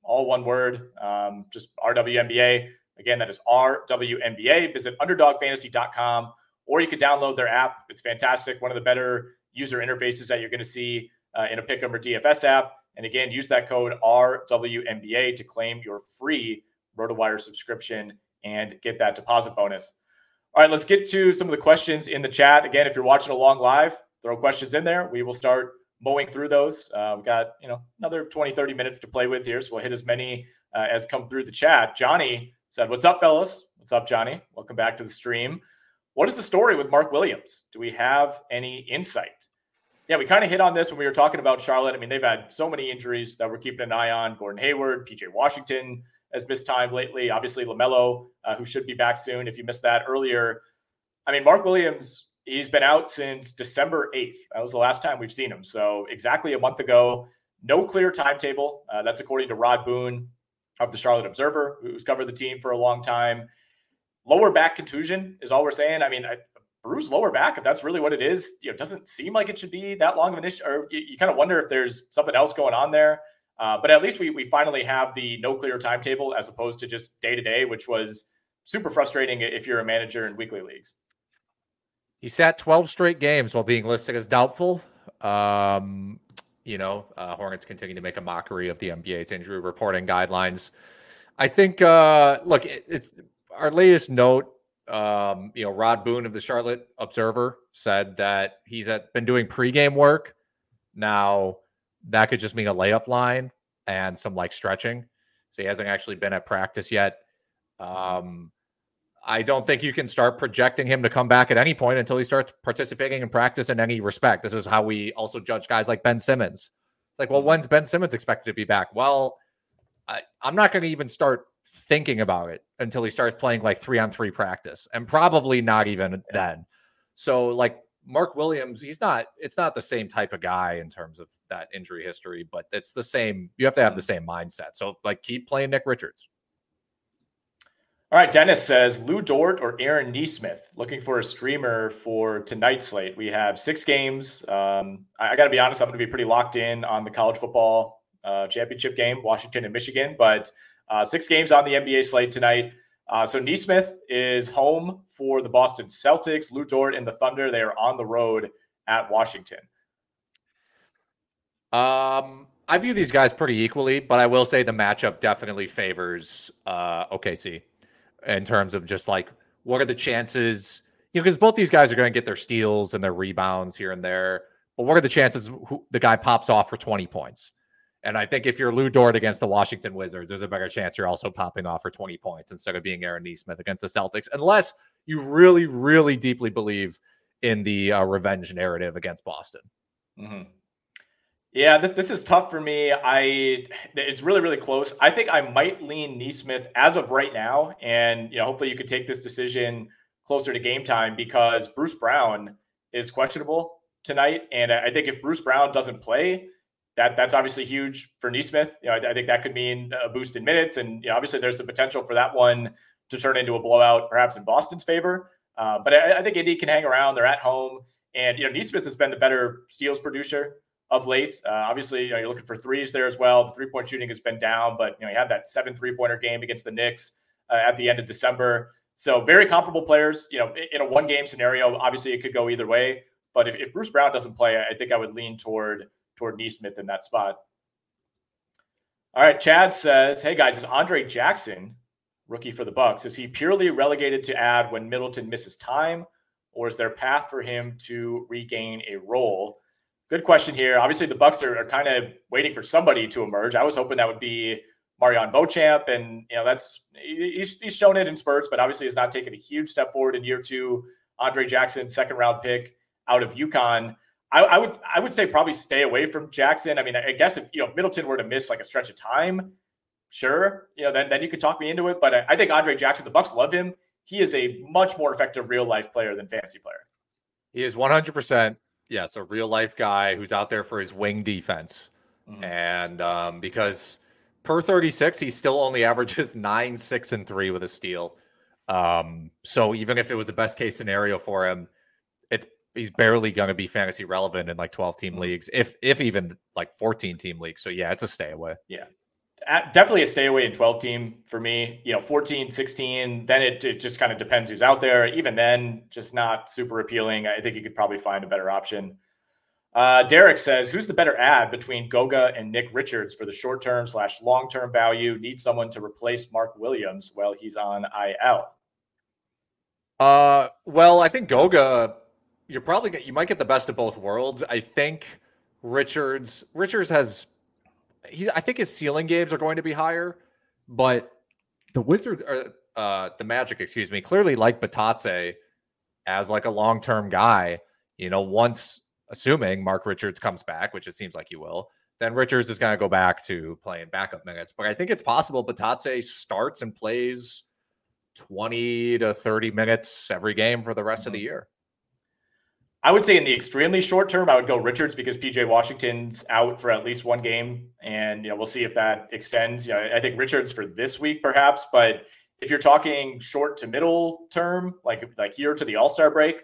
S1: all one word, um, just RWNBA. Again, that is RWNBA. Visit underdogfantasy.com or you can download their app. It's fantastic. One of the better user interfaces that you're going to see uh, in a Pick'em or DFS app. And again, use that code RWNBA to claim your free RotoWire subscription and get that deposit bonus. All right, let's get to some of the questions in the chat. Again, if you're watching along live, throw questions in there. We will start mowing through those. Uh, we've got, you know, another 20, 30 minutes to play with here. So we'll hit as many uh, as come through the chat. Johnny said, What's up, fellas? What's up, Johnny? Welcome back to the stream. What is the story with Mark Williams? Do we have any insight? Yeah, we kind of hit on this when we were talking about Charlotte. I mean, they've had so many injuries that we're keeping an eye on. Gordon Hayward, PJ Washington has missed time lately. Obviously, LaMelo, uh, who should be back soon. If you missed that earlier, I mean, Mark Williams He's been out since December 8th. That was the last time we've seen him. So, exactly a month ago. No clear timetable. Uh, that's according to Rod Boone of the Charlotte Observer, who's covered the team for a long time. Lower back contusion is all we're saying. I mean, a bruised lower back, if that's really what it is, you know, doesn't seem like it should be that long of an issue. Or you, you kind of wonder if there's something else going on there. Uh, but at least we, we finally have the no clear timetable as opposed to just day to day, which was super frustrating if you're a manager in weekly leagues.
S2: He sat 12 straight games while being listed as doubtful. Um, you know, uh, Hornets continue to make a mockery of the NBA's injury reporting guidelines. I think, uh, look, it, it's our latest note. Um, you know, Rod Boone of the Charlotte Observer said that he's at, been doing pregame work. Now, that could just mean a layup line and some like stretching. So he hasn't actually been at practice yet. Um, I don't think you can start projecting him to come back at any point until he starts participating in practice in any respect. This is how we also judge guys like Ben Simmons. It's like, well, when's Ben Simmons expected to be back? Well, I, am not going to even start thinking about it until he starts playing like three on three practice, and probably not even then. So, like Mark Williams, he's not. It's not the same type of guy in terms of that injury history, but it's the same. You have to have the mm-hmm. same mindset. So, like, keep playing Nick Richards.
S1: All right, Dennis says Lou Dort or Aaron Nesmith looking for a streamer for tonight's slate. We have six games. Um, I, I got to be honest, I'm going to be pretty locked in on the college football uh, championship game, Washington and Michigan, but uh, six games on the NBA slate tonight. Uh, so Nesmith is home for the Boston Celtics. Lou Dort and the Thunder, they are on the road at Washington.
S2: Um, I view these guys pretty equally, but I will say the matchup definitely favors uh, OKC in terms of just like what are the chances? You know, because both these guys are going to get their steals and their rebounds here and there. But what are the chances who, the guy pops off for 20 points? And I think if you're Lou Dort against the Washington Wizards, there's a better chance you're also popping off for 20 points instead of being Aaron Nesmith against the Celtics, unless you really, really deeply believe in the uh, revenge narrative against Boston.
S1: Mm-hmm. Yeah, this, this is tough for me. I it's really really close. I think I might lean Nesmith as of right now, and you know hopefully you could take this decision closer to game time because Bruce Brown is questionable tonight. And I think if Bruce Brown doesn't play, that that's obviously huge for Nesmith. You know, I, I, think that could mean a boost in minutes, and you know, obviously there's the potential for that one to turn into a blowout, perhaps in Boston's favor. Uh, but I, I, think Indy can hang around. They're at home, and you know, Nesmith has been the better steals producer of late. Uh, obviously, you know, you're looking for threes there as well. The three point shooting has been down, but you know, he had that seven three pointer game against the Knicks uh, at the end of December. So very comparable players. You know, in a one game scenario, obviously it could go either way. But if, if Bruce Brown doesn't play, I think I would lean toward toward Nesmith in that spot. All right, Chad says, "Hey guys, is Andre Jackson, rookie for the Bucks, is he purely relegated to add when Middleton misses time, or is there a path for him to regain a role?" Good question here. Obviously, the Bucks are, are kind of waiting for somebody to emerge. I was hoping that would be MarJon Beauchamp, and you know that's he's, he's shown it in spurts, but obviously has not taken a huge step forward in year two. Andre Jackson, second round pick out of UConn. I, I, would I would say probably stay away from Jackson. I mean, I guess if you know if Middleton were to miss like a stretch of time, sure, you know then then you could talk me into it. But I, I think Andre Jackson, the Bucks love him. He is a much more effective real life player than fantasy player.
S2: He is 100 percent yes a real life guy who's out there for his wing defense, mm-hmm. and um, because per 36, he still only averages *laughs* nine, six, and three with a steal. Um, so even if it was the best case scenario for him, it's he's barely going to be fantasy relevant in like 12 team mm-hmm. leagues, if if even like 14 team leagues. So yeah, it's a stay away.
S1: Yeah. Definitely a stay away in 12 team for me. You know, 14, 16, then it, it just kind of depends who's out there. Even then, just not super appealing. I think you could probably find a better option. Uh, Derek says, "Who's the better ad between Goga and Nick Richards for the short term slash long term value? Need someone to replace Mark Williams while he's on IL."
S2: Uh, well, I think Goga, you're probably you might get the best of both worlds. I think Richards Richards has, he I think his ceiling games are going to be higher, but the Wizards are uh the Magic, excuse me, clearly like Bitadze as like a long term guy. You know, once assuming Mark Richards comes back, which it seems like he will, then Richards is going to go back to playing backup minutes. But I think it's possible Bitadze starts and plays 20 to 30 minutes every game for the rest mm-hmm. of the year.
S1: I would say in the extremely short term, I would go Richards because PJ Washington's out for at least one game, and you know we'll see if that extends. You know, I think Richards for this week perhaps, but if you're talking short to middle term, like like here to the All Star break,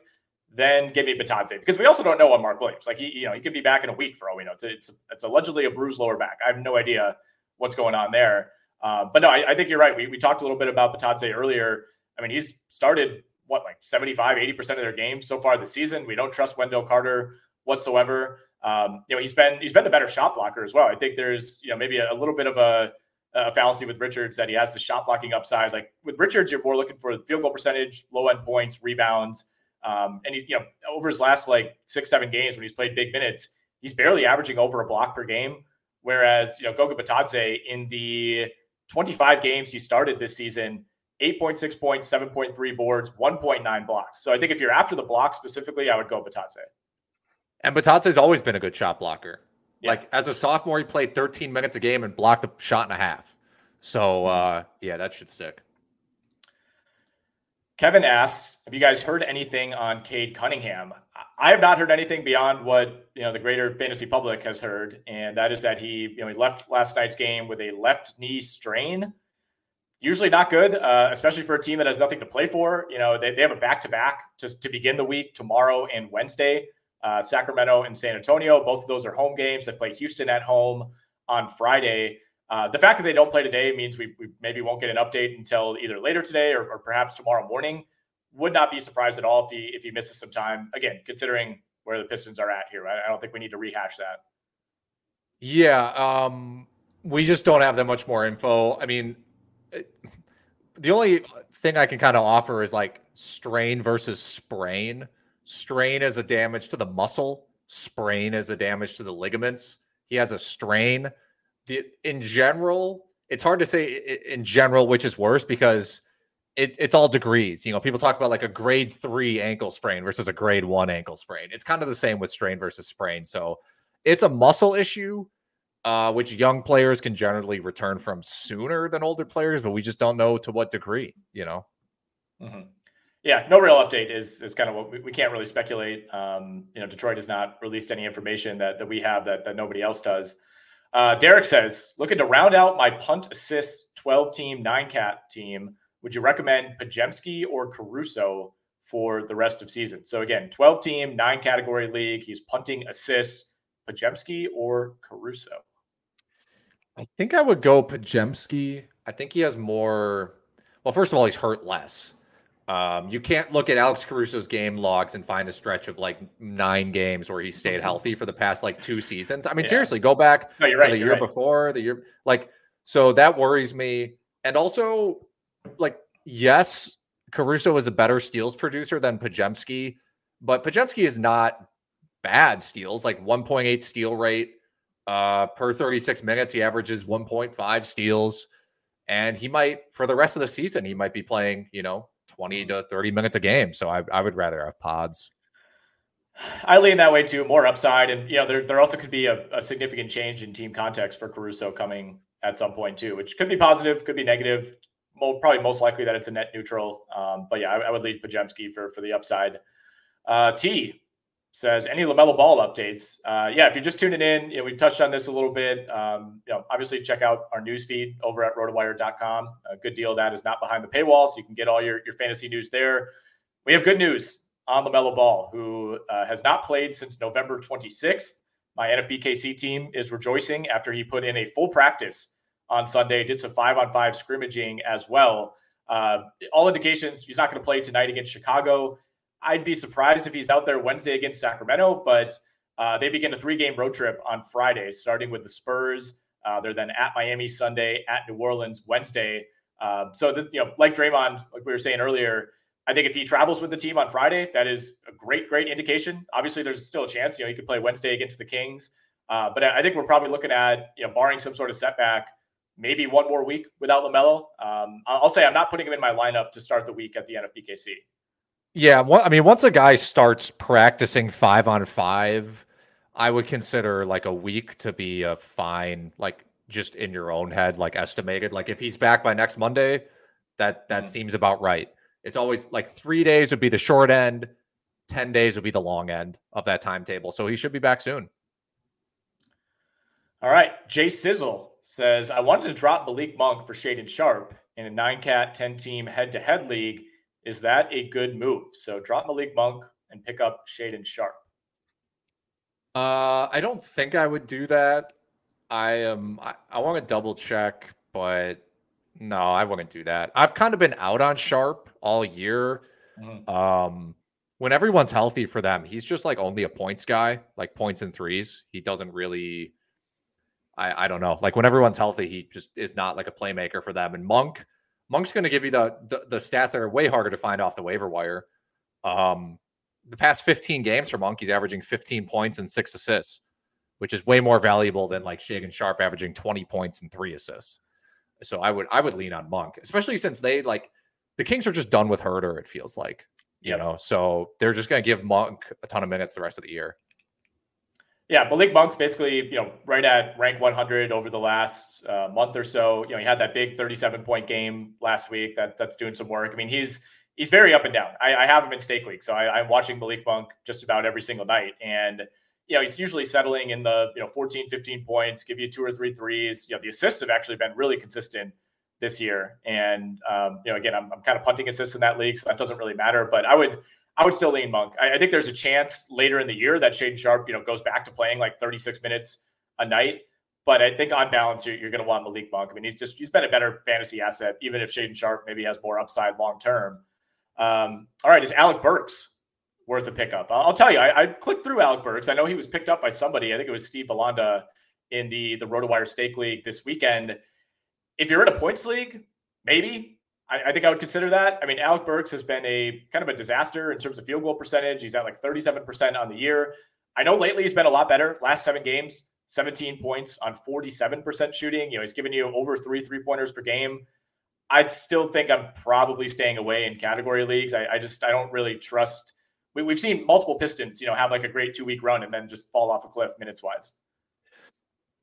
S1: then give me Bitadze because we also don't know on Mark Williams. Like he, you know, he could be back in a week for all we know. It's it's, it's allegedly a bruised lower back. I have no idea what's going on there. Uh, but no, I, I, think you're right. We, we talked a little bit about Bitadze earlier. I mean, he's started what like 75, 80% of their games so far this season. We don't trust Wendell Carter whatsoever. Um, you know, he's been he's been the better shot blocker as well. I think there's you know maybe a, a little bit of a, a, fallacy with Richards that he has the shot blocking upside. Like with Richards, you're more looking for field goal percentage, low end points, rebounds. Um, and he, you know, over his last like six, seven games when he's played big minutes, he's barely averaging over a block per game. Whereas, you know, Goga Bitadze in the 25 games he started this season, 8.6 points, 7.3 boards, 1.9 blocks. So I think if you're after the block specifically, I would go Bitadze.
S2: And Bitadze's always been a good shot blocker. Yeah. Like as a sophomore, he played 13 minutes a game and blocked a shot and a half. So uh, yeah, that should stick.
S1: Kevin asks, "Have you guys heard anything on Cade Cunningham?" I have not heard anything beyond what you know the greater fantasy public has heard, and that is that he you know he left last night's game with a left knee strain. Usually not good, uh, especially for a team that has nothing to play for. You know they, they have a back to back to begin the week tomorrow and Wednesday. Uh, Sacramento and San Antonio, both of those are home games. They play Houston at home on Friday. Uh, the fact that they don't play today means we, we, maybe won't get an update until either later today or, or, perhaps tomorrow morning. Would not be surprised at all if he if he misses some time. Again, considering where the Pistons are at here, I, I don't think we need to rehash that.
S2: Yeah, um, we just don't have that much more info. I mean, Uh, the only thing I can kind of offer is like strain versus sprain. Strain is a damage to the muscle. Sprain is a damage to the ligaments. He has a strain the in general, it's hard to say in general which is worse because it, it's all degrees. You know, people talk about like a grade three ankle sprain versus a grade one ankle sprain. It's kind of the same with strain versus sprain. So it's a muscle issue, uh, which young players can generally return from sooner than older players, but we just don't know to what degree, you know.
S1: Mm-hmm. Yeah, no real update is is kind of what we, we can't really speculate. Um, you know, Detroit has not released any information that that we have that that nobody else does. Uh, Derek says, looking to round out my punt assist 12 team nine cat team. Would you recommend Podziemski or Caruso for the rest of season? So again, 12 team nine category league. He's punting assists. Podziemski or Caruso?
S2: I think I would go Podziemski. I think he has more. Well, first of all, he's hurt less. Um, you can't look at Alex Caruso's game logs and find a stretch of like nine games where he stayed mm-hmm. healthy for the past like two seasons. I mean, yeah. seriously, go back no, to right, the year right. before, the year like so that worries me. And also, like, yes, Caruso is a better steals producer than Podziemski, but Podziemski is not bad steals, like 1.8 steal rate uh, per 36 minutes. He averages 1.5 steals. And he might, for the rest of the season, he might be playing, you know, 20 to 30 minutes a game. So I, I would rather have pods.
S1: I lean that way too, more upside. And, you know, there, there also could be a, a, significant change in team context for Caruso coming at some point too, which could be positive, could be negative. probably most likely that it's a net neutral. Um, but yeah, I, I, would lead Podziemski for, for the upside. Uh, T, says any LaMelo Ball updates. Uh, yeah, if you're just tuning in, you know, we've touched on this a little bit. Um, you know, obviously check out our news feed over at rotowire.com. A good deal that is not behind the paywall, so you can get all your, your fantasy news there. We have good news on LaMelo Ball, who uh, has not played since November 26th. My NFBKC team is rejoicing after he put in a full practice on Sunday, did some five on five scrimmaging as well. Uh, all indications he's not going to play tonight against Chicago. I'd be surprised if he's out there Wednesday against Sacramento, but uh, they begin a three game road trip on Friday, starting with the Spurs. Uh, they're then at Miami Sunday, at New Orleans Wednesday. Um, so, this, you know, like Draymond, like we were saying earlier, I think if he travels with the team on Friday, that is a great, great indication. Obviously, there's still a chance, you know, he could play Wednesday against the Kings. Uh, but I think we're probably looking at, you know, barring some sort of setback, maybe one more week without LaMelo. Um, I'll say I'm not putting him in my lineup to start the week at the NFBKC.
S2: Yeah, well, I mean, once a guy starts practicing five on five, I would consider like a week to be a fine, like just in your own head, like estimated. Like if he's back by next Monday, that that mm-hmm. seems about right. It's always like three days would be the short end, ten days would be the long end of that timetable. So he should be back soon.
S1: All right, Jay Sizzle says I wanted to drop Malik Monk for Shaedon Sharpe in a nine cat ten team head to head league is that a good move? So drop Malik Monk and pick up Shaedon Sharpe.
S2: Uh, I don't think I would do that. I am. I, I want to double check, but no, I wouldn't do that. I've kind of been out on Sharpe all year. Mm-hmm. Um, when everyone's healthy for them, he's just like only a points guy, like points and threes. He doesn't really. I I don't know. Like when everyone's healthy, he just is not like a playmaker for them. And Monk, Monk's going to give you the, the, the stats that are way harder to find off the waiver wire. Um, the past 15 games for Monk, he's averaging 15 points and six assists, which is way more valuable than like Shaedon Sharpe averaging 20 points and three assists. So I would I would lean on Monk, especially since they like the Kings are just done with Huerter. It feels like you know, so they're just going to give Monk a ton of minutes the rest of the year.
S1: Yeah, Malik Monk's basically, you know, right at rank 100 over the last uh, month or so. You know, he had that big 37 point game last week. That that's doing some work. I mean, he's he's very up and down. I, I have him in stake league, so I, am watching Malik Monk just about every single night, and you know, he's usually settling in the you know 14, 15 points, give you two or three threes. You know, the assists have actually been really consistent this year, and um, you know, again, I'm, I'm kind of punting assists in that league, so that doesn't really matter. But I would I would still lean Monk. I, I, think there's a chance later in the year that Shaedon Sharpe, you know, goes back to playing like 36 minutes a night. But I think on balance, you're, you're going to want Malik Monk. I mean, he's just he's been a better fantasy asset, even if Shaedon Sharpe maybe has more upside long term. Um, all right, is Alec Burks worth a pickup? I'll, I'll tell you, I, I, clicked through Alec Burks. I know he was picked up by somebody. I think it was Steve Balanda in the the RotoWire Stake League this weekend. If you're in a points league, maybe I, I, think I would consider that. I mean, Alec Burks has been a kind of a disaster in terms of field goal percentage. He's at like 37% on the year. I know lately he's been a lot better. Last seven games, 17 points on 47% shooting. You know, he's given you over three three pointers per game. I still think I'm probably staying away in category leagues. I, I just I don't really trust. We, we've seen multiple Pistons, you know, have like a great two week run and then just fall off a cliff minutes wise.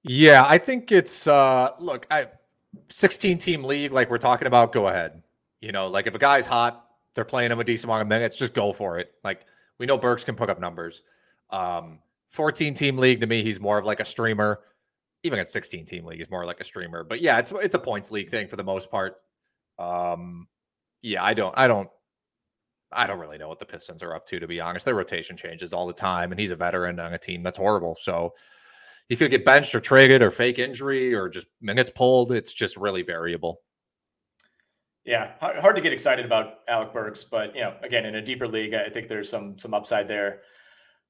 S2: Yeah, I think it's uh look, I 16 team league like we're talking about, go ahead. You know, like if a guy's hot, they're playing him a decent amount of minutes. Just go for it. Like we know Burks can put up numbers. Um, 14 team league to me, he's more of like a streamer. Even at 16 team league, he's more like a streamer. But yeah, it's it's a points league thing for the most part. Um, yeah, I don't, I don't, I don't really know what the Pistons are up to, to be honest. Their rotation changes all the time, and he's a veteran on a team that's horrible. So he could get benched or traded or fake injury or just minutes pulled. It's just really variable.
S1: Yeah, hard to get excited about Alec Burks, but you know, again, in a deeper league, I think there's some some upside there.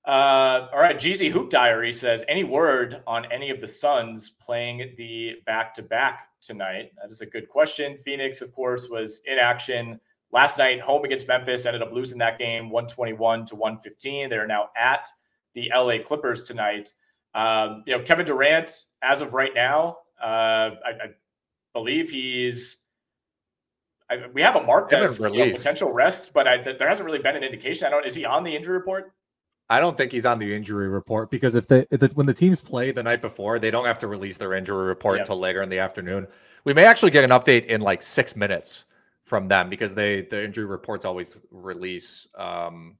S1: Uh, all right, Jeezy Hoop Diary says, any word on any of the Suns playing the back to back tonight? That is a good question. Phoenix, of course, was in action last night, home against Memphis, ended up losing that game 121 to 115. They're now at the LA Clippers tonight. Um, you know, Kevin Durant, as of right now, uh, I, I believe he's. I, we have a marked as you know, potential rest, but I, there hasn't really been an indication. I don't. Is he on the injury report?
S2: I don't think he's on the injury report because if the, if the, when the teams play the night before, they don't have to release their injury report yep. until later in the afternoon. We may actually get an update in like six minutes from them because they the injury reports always release um,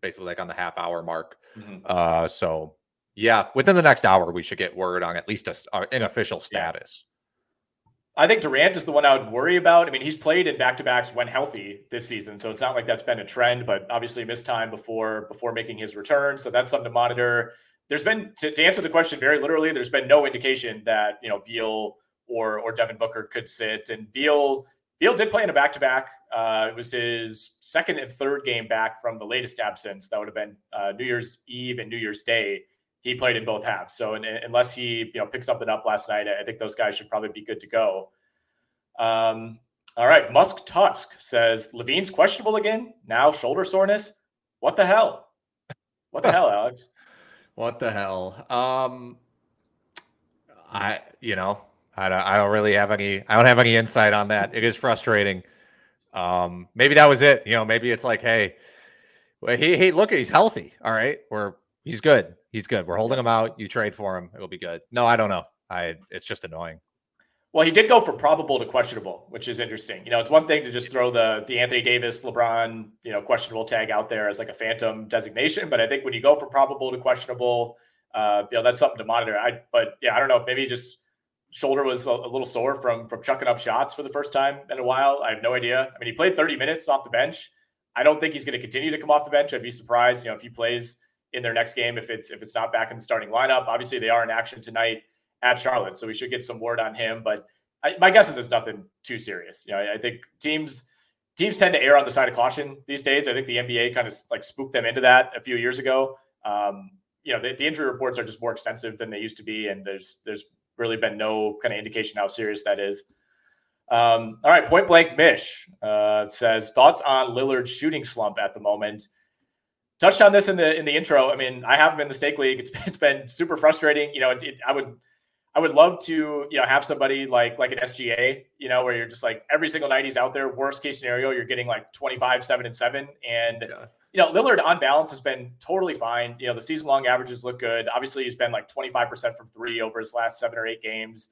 S2: basically like on the half hour mark. Mm-hmm. Uh, so yeah, within the next hour, we should get word on at least a, uh, an official status.
S1: I think Durant is the one I would worry about. I mean, he's played in back to backs when healthy this season, so it's not like that's been a trend. But obviously, missed time before before making his return, so that's something to monitor. There's been to, to answer the question very literally. There's been no indication that you know Beal or or Devin Booker could sit, and Beal Beal did play in a back to back. It was his second and third game back from the latest absence. That would have been uh, New Year's Eve and New Year's Day he played in both halves. So and, unless he you know picked something up last night, I think those guys should probably be good to go. Um, all right, Musk Tusk says LaVine's questionable again. Now shoulder soreness. What the hell? What the hell, *laughs* Alex?
S2: What the hell? Um, I you know I don't I don't really have any I don't have any insight on that. It is frustrating. Um, maybe that was it. You know, maybe it's like, hey, he he look, he's healthy. All right, we're he's good. He's good. We're holding him out. You trade for him. It'll be good. No, I don't know. I it's just annoying.
S1: Well, he did go from probable to questionable, which is interesting. You know, it's one thing to just throw the the Anthony Davis, LeBron, you know, questionable tag out there as like a phantom designation, but I think when you go from probable to questionable, uh, you know, that's something to monitor. I but yeah, I don't know, maybe just shoulder was a, a little sore from from chucking up shots for the first time in a while. I have no idea. I mean, he played 30 minutes off the bench. I don't think he's going to continue to come off the bench. I'd be surprised, you know, if he plays in their next game if it's if it's not back in the starting lineup. Obviously, they are in action tonight at Charlotte, so we should get some word on him. But I, my guess is it's nothing too serious. You know, I, I think teams teams tend to err on the side of caution these days. I think the NBA kind of like spooked them into that a few years ago. Um, you know, the, the, injury reports are just more extensive than they used to be, and there's there's really been no kind of indication how serious that is. Um, all right, point blank Mish uh, says thoughts on Lillard's shooting slump at the moment touched on this in the in the intro. I mean, I have been in the stake league. It's it's been super frustrating. You know, it, I would I would love to you know have somebody like like an SGA. You know, where you're just like every single night he's out there. Worst case scenario, you're getting like 25, seven and seven, and yeah. you know Lillard on balance has been totally fine. You know, the season long averages look good. Obviously, he's been like 25 percent from three over his last seven or eight games.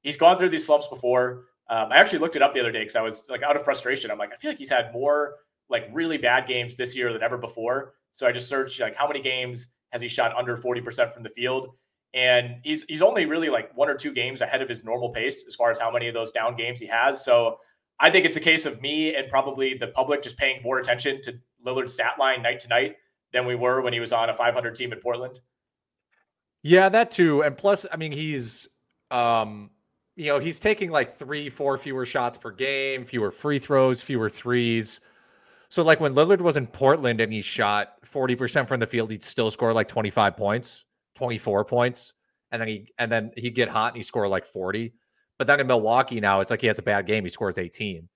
S1: He's gone through these slumps before. Um, I actually looked it up the other day because I was like out of frustration. I'm like, I feel like he's had more like really bad games this year than ever before. So I just searched like how many games has he shot under 40% from the field? And he's he's only really like one or two games ahead of his normal pace as far as how many of those down games he has. So I think it's a case of me and probably the public just paying more attention to Lillard's stat line night to night than we were when he was on a 500 team in Portland.
S2: Yeah, that too. And plus, I mean, he's um you know, he's taking like three, four fewer shots per game, fewer free throws, fewer threes. So like when Lillard was in Portland and he shot 40% from the field, he'd still score like 25 points, 24 points. And then he and then he'd get hot and he score like 40. But then in Milwaukee now, it's like he has a bad game, he scores 18.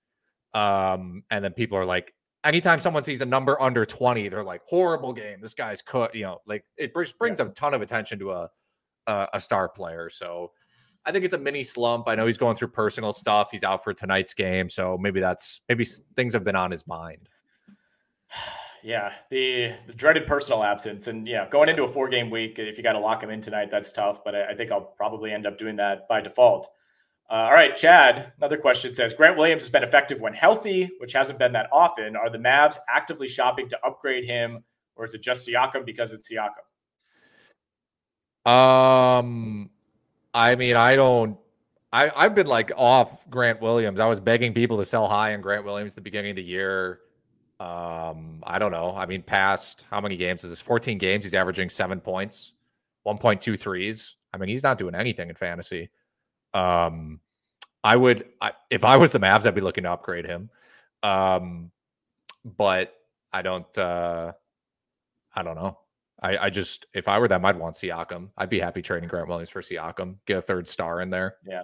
S2: Um, and then people are like, anytime someone sees a number under 20, they're like, horrible game. This guy's cut, you know, like it brings yeah. a ton of attention to a, a a star player. So I think it's a mini slump. I know he's going through personal stuff. He's out for tonight's game, so maybe that's maybe things have been on his mind.
S1: Yeah, the the dreaded personal absence, and yeah, going into a four game week, if you got to lock him in tonight, that's tough. But I, I, think I'll probably end up doing that by default. Uh, all right, Chad. Another question says Grant Williams has been effective when healthy, which hasn't been that often. Are the Mavs actively shopping to upgrade him, or is it just Siakam because it's Siakam?
S2: Um, I mean, I don't. I I've been like off Grant Williams. I was begging people to sell high on Grant Williams at the beginning of the year. Um, I don't know. I mean, past how many games is this? 14 games. He's averaging seven points, 1.2 threes. I mean, he's not doing anything in fantasy. Um, I would, I, if I was the Mavs, I'd be looking to upgrade him. Um, but I don't, uh, I don't know. I, I just, if I were them, I'd want Siakam. I'd be happy trading Grant Williams for Siakam, get a third star in there.
S1: Yeah.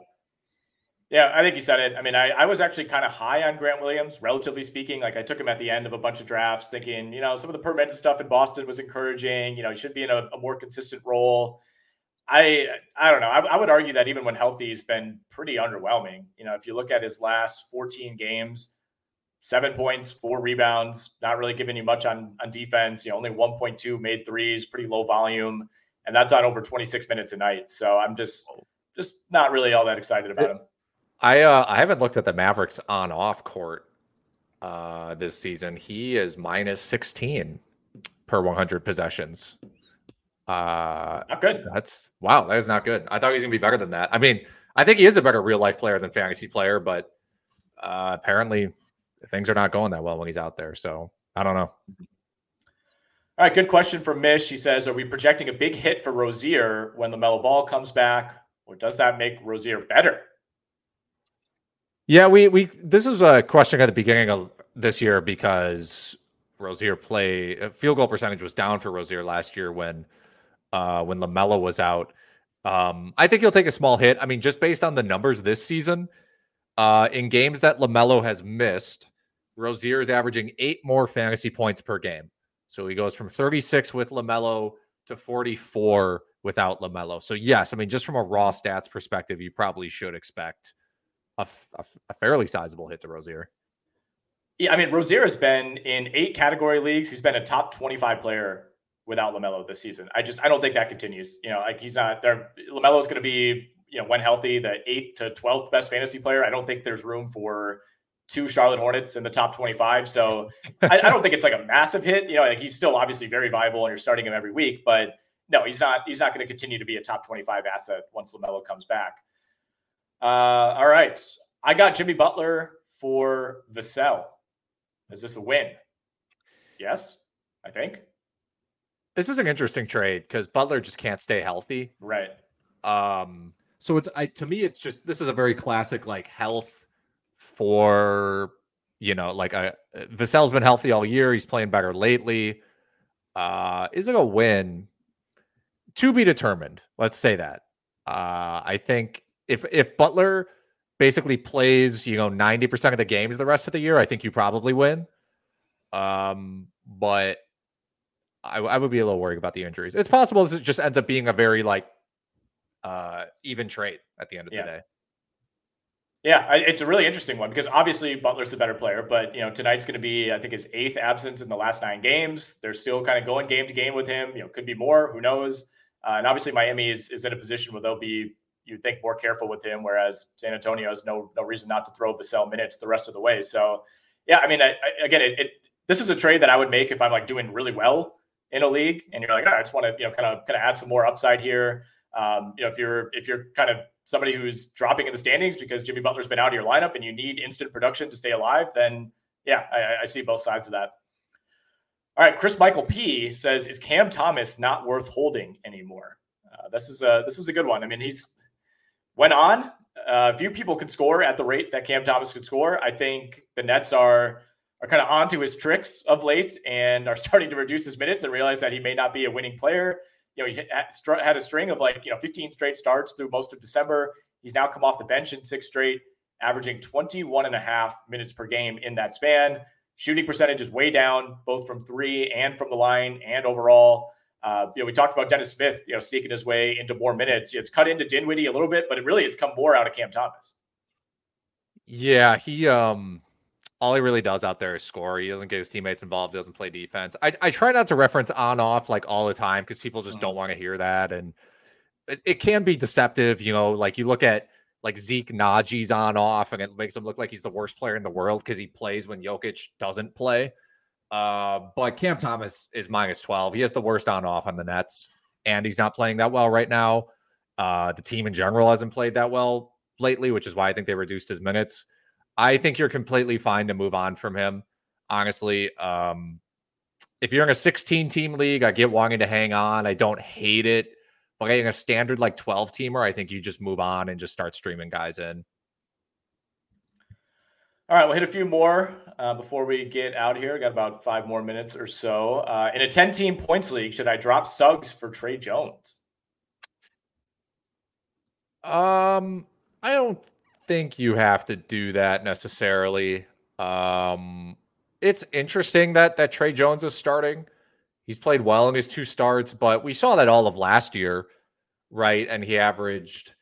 S1: Yeah, I think you said it. I mean, I, I was actually kind of high on Grant Williams, relatively speaking. Like I took him at the end of a bunch of drafts, thinking, you know, some of the permanent stuff in Boston was encouraging. You know, he should be in a, a more consistent role. I I don't know. I, I, would argue that even when healthy, he's been pretty underwhelming. You know, if you look at his last 14 games, seven points, four rebounds, not really giving you much on on defense. You know, only 1.2 made threes, pretty low volume, and that's on over 26 minutes a night. So I'm just just not really all that excited about him.
S2: I uh, I haven't looked at the Mavericks on off court uh, this season. He is minus 16 per 100 possessions. Uh,
S1: not good.
S2: That's wow. That is not good. I thought he was gonna be better than that. I mean, I think he is a better real life player than fantasy player, but uh, apparently things are not going that well when he's out there. So I don't know.
S1: All right, good question from Mish. He says, "Are we projecting a big hit for Rozier when LaMelo Ball comes back, or does that make Rozier better?"
S2: Yeah, we we this is a question at the beginning of this year because Rozier play uh, field goal percentage was down for Rozier last year when uh when LaMelo was out. Um I think he'll take a small hit. I mean, just based on the numbers this season, uh in games that LaMelo has missed, Rozier is averaging 8 more fantasy points per game. So he goes from 36 with LaMelo to 44 without LaMelo. So yes, I mean just from a raw stats perspective, you probably should expect a, a, a fairly sizable hit to Rozier.
S1: Yeah, I mean, Rozier has been in eight category leagues. He's been a top 25 player without LaMelo this season. I just I don't think that continues. You know, like he's not there. LaMelo is going to be, you know, when healthy, the eighth to 12th best fantasy player. I don't think there's room for two Charlotte Hornets in the top 25. So *laughs* I, I, don't think it's like a massive hit. You know, like he's still obviously very viable and you're starting him every week, but no, he's not, he's not going to continue to be a top 25 asset once LaMelo comes back. Uh, all right. I got Jimmy Butler for Vassell. Is this a win? Yes, I think.
S2: This is an interesting trade because Butler just can't stay healthy.
S1: Right.
S2: Um, so it's I to me, it's just this is a very classic like health for you know, like a uh, Vassell's been healthy all year. He's playing better lately. Uh, is it a win? To be determined. Let's say that. Uh, I think if if Butler basically plays, you know, 90% of the games the rest of the year, I think you probably win. Um, but I, I would be a little worried about the injuries. It's possible this just ends up being a very like uh even trade at the end of yeah. the day.
S1: Yeah, it's a really interesting one because obviously Butler's the better player, but you know tonight's going to be I think his eighth absence in the last nine games. They're still kind of going game to game with him. You know, could be more. Who knows? Uh, and obviously Miami is, is in a position where they'll be you think more careful with him, whereas San Antonio has no no reason not to throw Vassell minutes the rest of the way. So, yeah, I mean, I, I, again, it, it, this is a trade that I would make if I'm like doing really well in a league, and you're like, oh, I just want to you know kind of kind of add some more upside here. Um, you know, if you're if you're kind of somebody who's dropping in the standings because Jimmy Butler's been out of your lineup and you need instant production to stay alive, then yeah, I, I see both sides of that. All right, Chris Michael P says, "Is Cam Thomas not worth holding anymore?" Uh, this is a this is a good one. I mean, he's went on. Uh, few people could score at the rate that Cam Thomas could score. I think the Nets are are kind of onto his tricks of late and are *laughs* starting to reduce his minutes and realize that he may not be a winning player. You know, he had a string of like you know 15 straight starts through most of December. He's now come off the bench in six straight, averaging 21 and a half minutes per game in that span. Shooting percentage is way down, both from three and from the line and overall. Uh, you know, we talked about Dennis Smith, you know, sneaking his way into more minutes. It's cut into Dinwiddie a little bit, but it really it's come more out of Cam Thomas.
S2: Yeah, he um all he really does out there is score. He doesn't get his teammates involved, he doesn't play defense. I, I try not to reference on off like all the time because people just mm-hmm. don't want to hear that. And it, it, can be deceptive, you know, like you look at like Zeke Nnaji's on off, and it makes him look like he's the worst player in the world because he plays when Jokic doesn't play. Uh, but Cam Thomas is minus 12. He has the worst on off on the Nets, and he's not playing that well right now. Uh, the team in general hasn't played that well lately, which is why I think they reduced his minutes. I think you're completely fine to move on from him. Honestly, um, if you're in a 16 team league, I get wanting to hang on. I don't hate it, but in a standard like 12 teamer, I think you just move on and just start streaming guys in.
S1: All right, we'll hit a few more uh, before we get out here. Got about five more minutes or so. Uh, in a 10 team points league, should I drop Suggs for Tre Jones?
S2: Um, I don't think you have to do that necessarily. Um, it's interesting that that Tre Jones is starting. He's played well in his two starts, but we saw that all of last year, right? And he averaged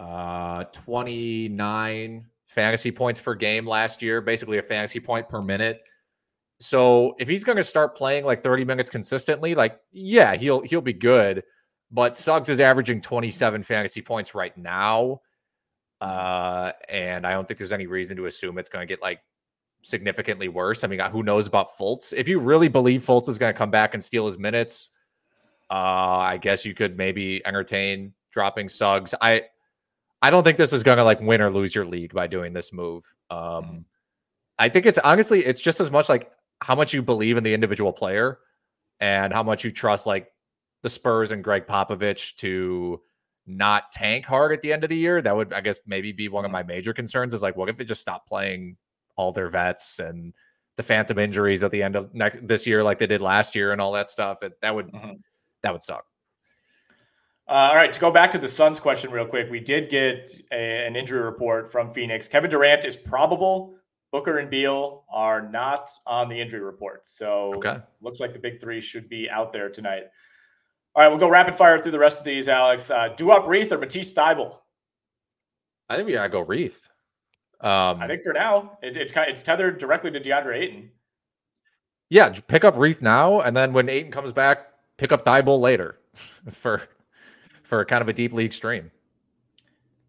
S2: uh 29 fantasy points per game last year, basically a fantasy point per minute. So if he's going to start playing like 30 minutes consistently, like yeah, he'll he'll be good. But Suggs is averaging 27 fantasy points right now. Uh, and I don't think there's any reason to assume it's going to get like significantly worse. I mean, who knows about Fultz? If you really believe Fultz is going to come back and steal his minutes, uh, I guess you could maybe entertain dropping Suggs. I I don't think this is going to like win or lose your league by doing this move. Um, I think it's honestly, it's just as much like how much you believe in the individual player and how much you trust like the Spurs and Gregg Popovich to not tank hard at the end of the year. That would, I guess, maybe be one of my major concerns is like, what if they just stop playing all their vets and the phantom injuries at the end of next this year, like they did last year and all that stuff? It, that would, mm-hmm. that would suck.
S1: Uh, all right, to go back to the Suns question real quick, we did get a, an injury report from Phoenix. Kevin Durant is probable. Booker and Beal are not on the injury report. So okay. looks like the big three should be out there tonight. All right, we'll go rapid fire through the rest of these, Alex. Uh, up Reath or Matisse Thybulle?
S2: I think we gotta go Reath. Um,
S1: I think for now, it, it's kind of, it's tethered directly to DeAndre Ayton.
S2: Yeah, pick up Reath now, and then when Ayton comes back, pick up Thybulle later *laughs* for for kind of a deep league stream.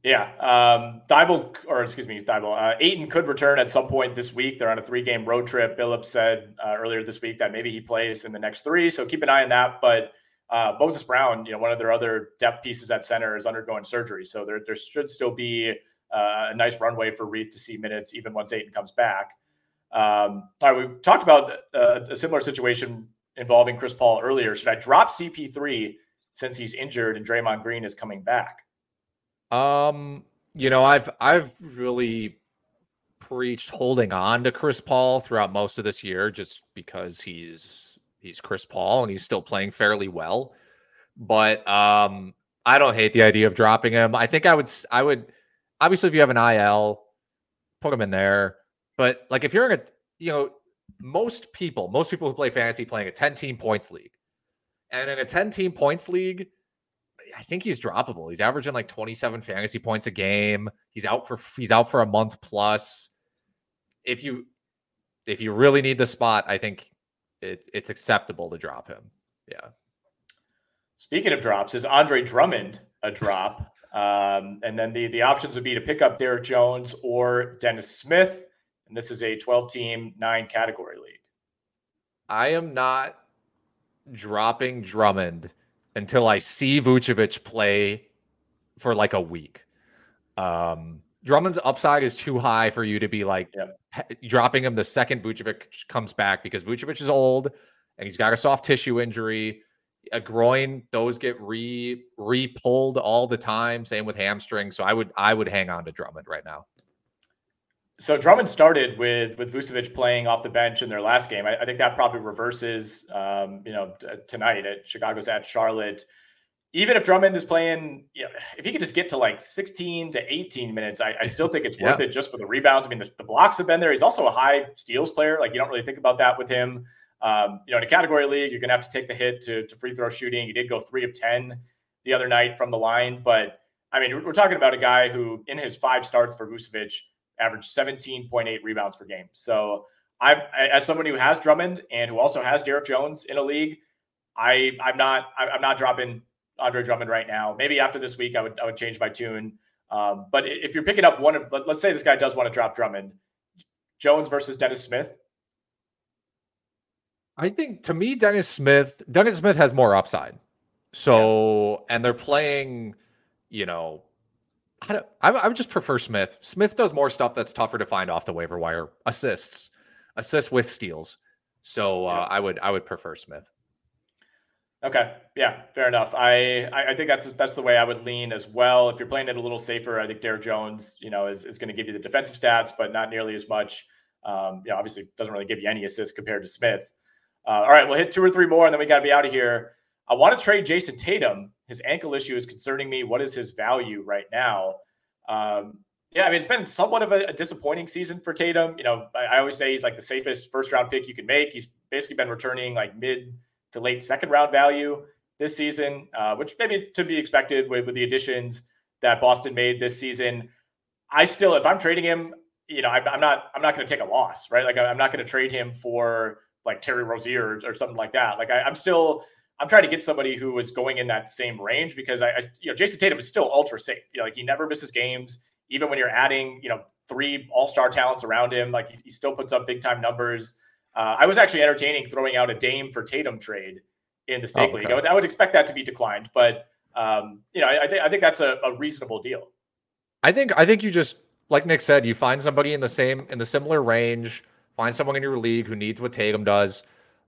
S1: Yeah, um, Thybulle, or excuse me, Thybulle, uh, Ayton could return at some point this week. They're on a three-game road trip. Billups said uh, earlier this week that maybe he plays in the next three, so keep an eye on that. But uh, Moses Brown, you know, one of their other depth pieces at center, is undergoing surgery, so there there should still be uh, a nice runway for Reath to see minutes even once Ayton comes back. Um, all right, we talked about uh, a similar situation involving Chris Paul earlier. Should I drop CP3 since he's injured and Draymond Green is coming back?
S2: Um, you know, I've I've really preached holding on to Chris Paul throughout most of this year just because he's he's Chris Paul and he's still playing fairly well. But um I don't hate the idea of dropping him. I think I would I would obviously if you have an IL, put him in there. But like if you're in a you know, most people, most people who play fantasy playing a 10 team points league, and in a 10 team points league, I think he's droppable. He's averaging like 27 fantasy points a game. He's out for he's out for a month plus. If you if you really need the spot, I think it, it's acceptable to drop him. Yeah.
S1: Speaking of drops, is Andre Drummond a drop? *laughs* um, and then the the options would be to pick up Derrick Jones or Dennis Smith. And this is a 12 team, nine category league.
S2: I am not dropping Drummond until I see Vucevic play for like a week. Um, Drummond's upside is too high for you to be like yep. dropping him the second Vucevic comes back because Vucevic is old and he's got a soft tissue injury, a groin. Those get re re pulled all the time. Same with hamstring. So I would I would hang on to Drummond right now.
S1: So Drummond started with with Vucevic playing off the bench in their last game. I, I think that probably reverses, um, you know, t- tonight at Chicago's at Charlotte. Even if Drummond is playing, you know, if he could just get to like 16 to 18 minutes, I, I still think it's *laughs* yeah. worth it just for the rebounds. I mean, the, the, blocks have been there. He's also a high steals player. Like you don't really think about that with him. Um, you know, in a category league, you're gonna have to take the hit to, to free throw shooting. He did go three of 10 the other night from the line, but I mean, we're talking about a guy who, in his five starts for Vucevic, averaged 17.8 rebounds per game. So I'm as someone who has Drummond and who also has Derrick Jones in a league, I I'm not I'm not dropping Andre Drummond right now. Maybe after this week, I would I would change my tune. Um, but if you're picking up one of, let's say this guy does want to drop Drummond, Jones versus Dennis Smith.
S2: I think to me, Dennis Smith, Dennis Smith has more upside. So, yeah. and they're playing, you know, I, I, I would just prefer Smith. Smith does more stuff that's tougher to find off the waiver wire. Assists, assists with steals. So uh, I would I would prefer Smith.
S1: Okay, yeah, fair enough. I, I think that's that's the way I would lean as well. If you're playing it a little safer, I think Derrick Jones, you know, is, is going to give you the defensive stats, but not nearly as much. Um, you know, obviously doesn't really give you any assists compared to Smith. Uh, all right, we'll hit two or three more, and then we got to be out of here. I want to trade Jayson Tatum. His ankle issue is concerning me. What is his value right now? Um, yeah, I mean, it's been somewhat of a, a, disappointing season for Tatum. You know, I, I, always say he's like the safest first round pick you can make. He's basically been returning like mid to late second round value this season, uh, which maybe to be expected with, with the additions that Boston made this season. I still, if I'm trading him, you know, I, I'm not, I'm not going to take a loss, right? Like, I'm not going to trade him for like Terry Rozier or, or something like that. Like, I, I'm still I'm trying to get somebody who is going in that same range because I, I, you know, Jayson Tatum is still ultra safe. You know, like he never misses games, even when you're adding, you know, three all star talents around him. Like he, he, still puts up big time numbers. Uh, I was actually entertaining throwing out a Dame for Tatum trade in the stake oh, league. I would, I would, expect that to be declined, but um, you know, I, I think I think that's a, a reasonable deal.
S2: I think I think you just like Nick said, you find somebody in the same in the similar range. Find someone in your league who needs what Tatum does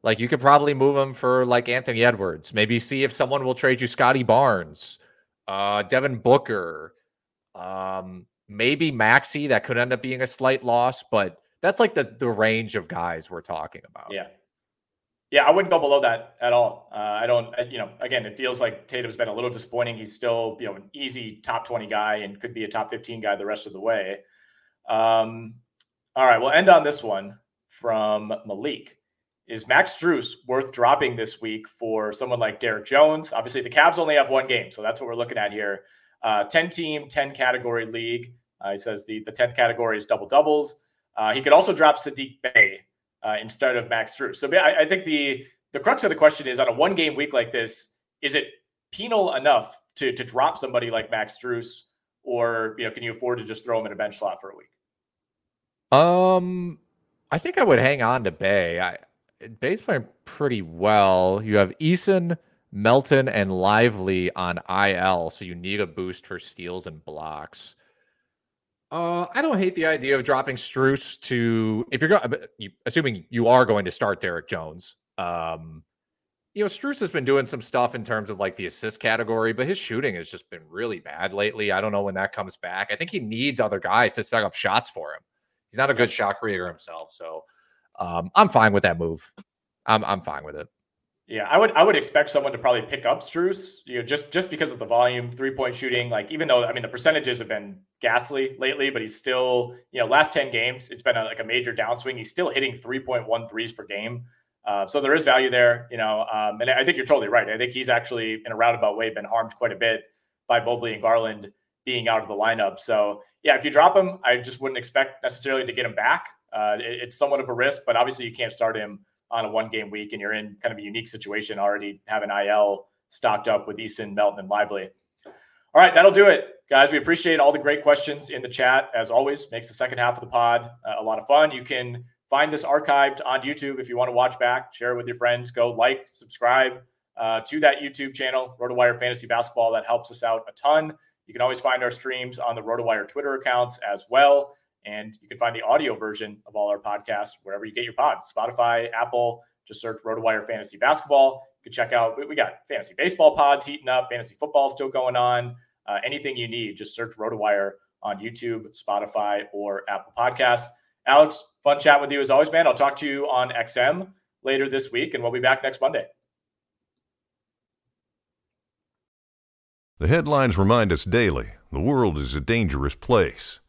S2: like you could probably move him for like Anthony Edwards. Maybe see if someone will trade you Scottie Barnes, uh, Devin Booker, um, maybe Maxey. That could end up being a slight loss, but that's like the the range of guys we're talking about.
S1: Yeah. Yeah, I wouldn't go below that at all. Uh, I don't, you know, again, it feels like Tatum's been a little disappointing. He's still, you know, an easy top 20 guy and could be a top 15 guy the rest of the way. Um, all right, we'll end on this one from Malik is Max Strus worth dropping this week for someone like Derrick Jones? Obviously, the Cavs only have one game, so that's what we're looking at here. Uh, 10 team, 10 category league. Uh, he says the, the 10th category is double doubles. Uh, he could also drop Saddiq Bey uh, instead of Max Strus. So I, I, think the, the crux of the question is on a one game week like this, is it penal enough to, to drop somebody like Max Strus? Or you know, can you afford to just throw him in a bench slot for a week?
S2: Um, I think I would hang on to Bey. I Bey's playing pretty well. You have Eason, Melton, and Lively on IL, so you need a boost for steals and blocks. Uh, I don't hate the idea of dropping Strus to if you're going, assuming you are going to start Derrick Jones. Um, you know, Strus has been doing some stuff in terms of like the assist category, but his shooting has just been really bad lately. I don't know when that comes back. I think he needs other guys to set up shots for him. He's not a good shot creator himself, so um, I'm fine with that move. I'm I'm fine with it.
S1: Yeah, I would I would expect someone to probably pick up Strus, you know, just just because of the volume, three point shooting. Like even though I mean the percentages have been ghastly lately, but he's still you know last ten games it's been a, like a major downswing. He's still hitting 3.1 threes per game, uh, so there is value there. You know, um, and I think you're totally right. I think he's actually in a roundabout way been harmed quite a bit by Mobley and Garland being out of the lineup. So yeah, if you drop him, I just wouldn't expect necessarily to get him back. Uh, it, it's somewhat of a risk, but obviously you can't start him on a one game week, and you're in kind of a unique situation already having IL stocked up with Eason, Melton, and Lively. All right, that'll do it, guys. We appreciate all the great questions in the chat. As always, makes the second half of the pod uh, a lot of fun. You can find this archived on YouTube if you want to watch back. Share it with your friends. Go like, subscribe uh, to that YouTube channel, RotoWire Fantasy Basketball. That helps us out a ton. You can always find our streams on the RotoWire Twitter accounts as well. And you can find the audio version of all our podcasts wherever you get your pods Spotify, Apple, just search RotoWire Fantasy Basketball. You can check out, we got fantasy baseball pods heating up, fantasy football still going on. Uh, anything you need, just search RotoWire on YouTube, Spotify, or Apple Podcasts. Alex, fun chat with you as always, man. I'll talk to you on XM later this week, and we'll be back next Monday.
S5: The headlines remind us daily the world is a dangerous place.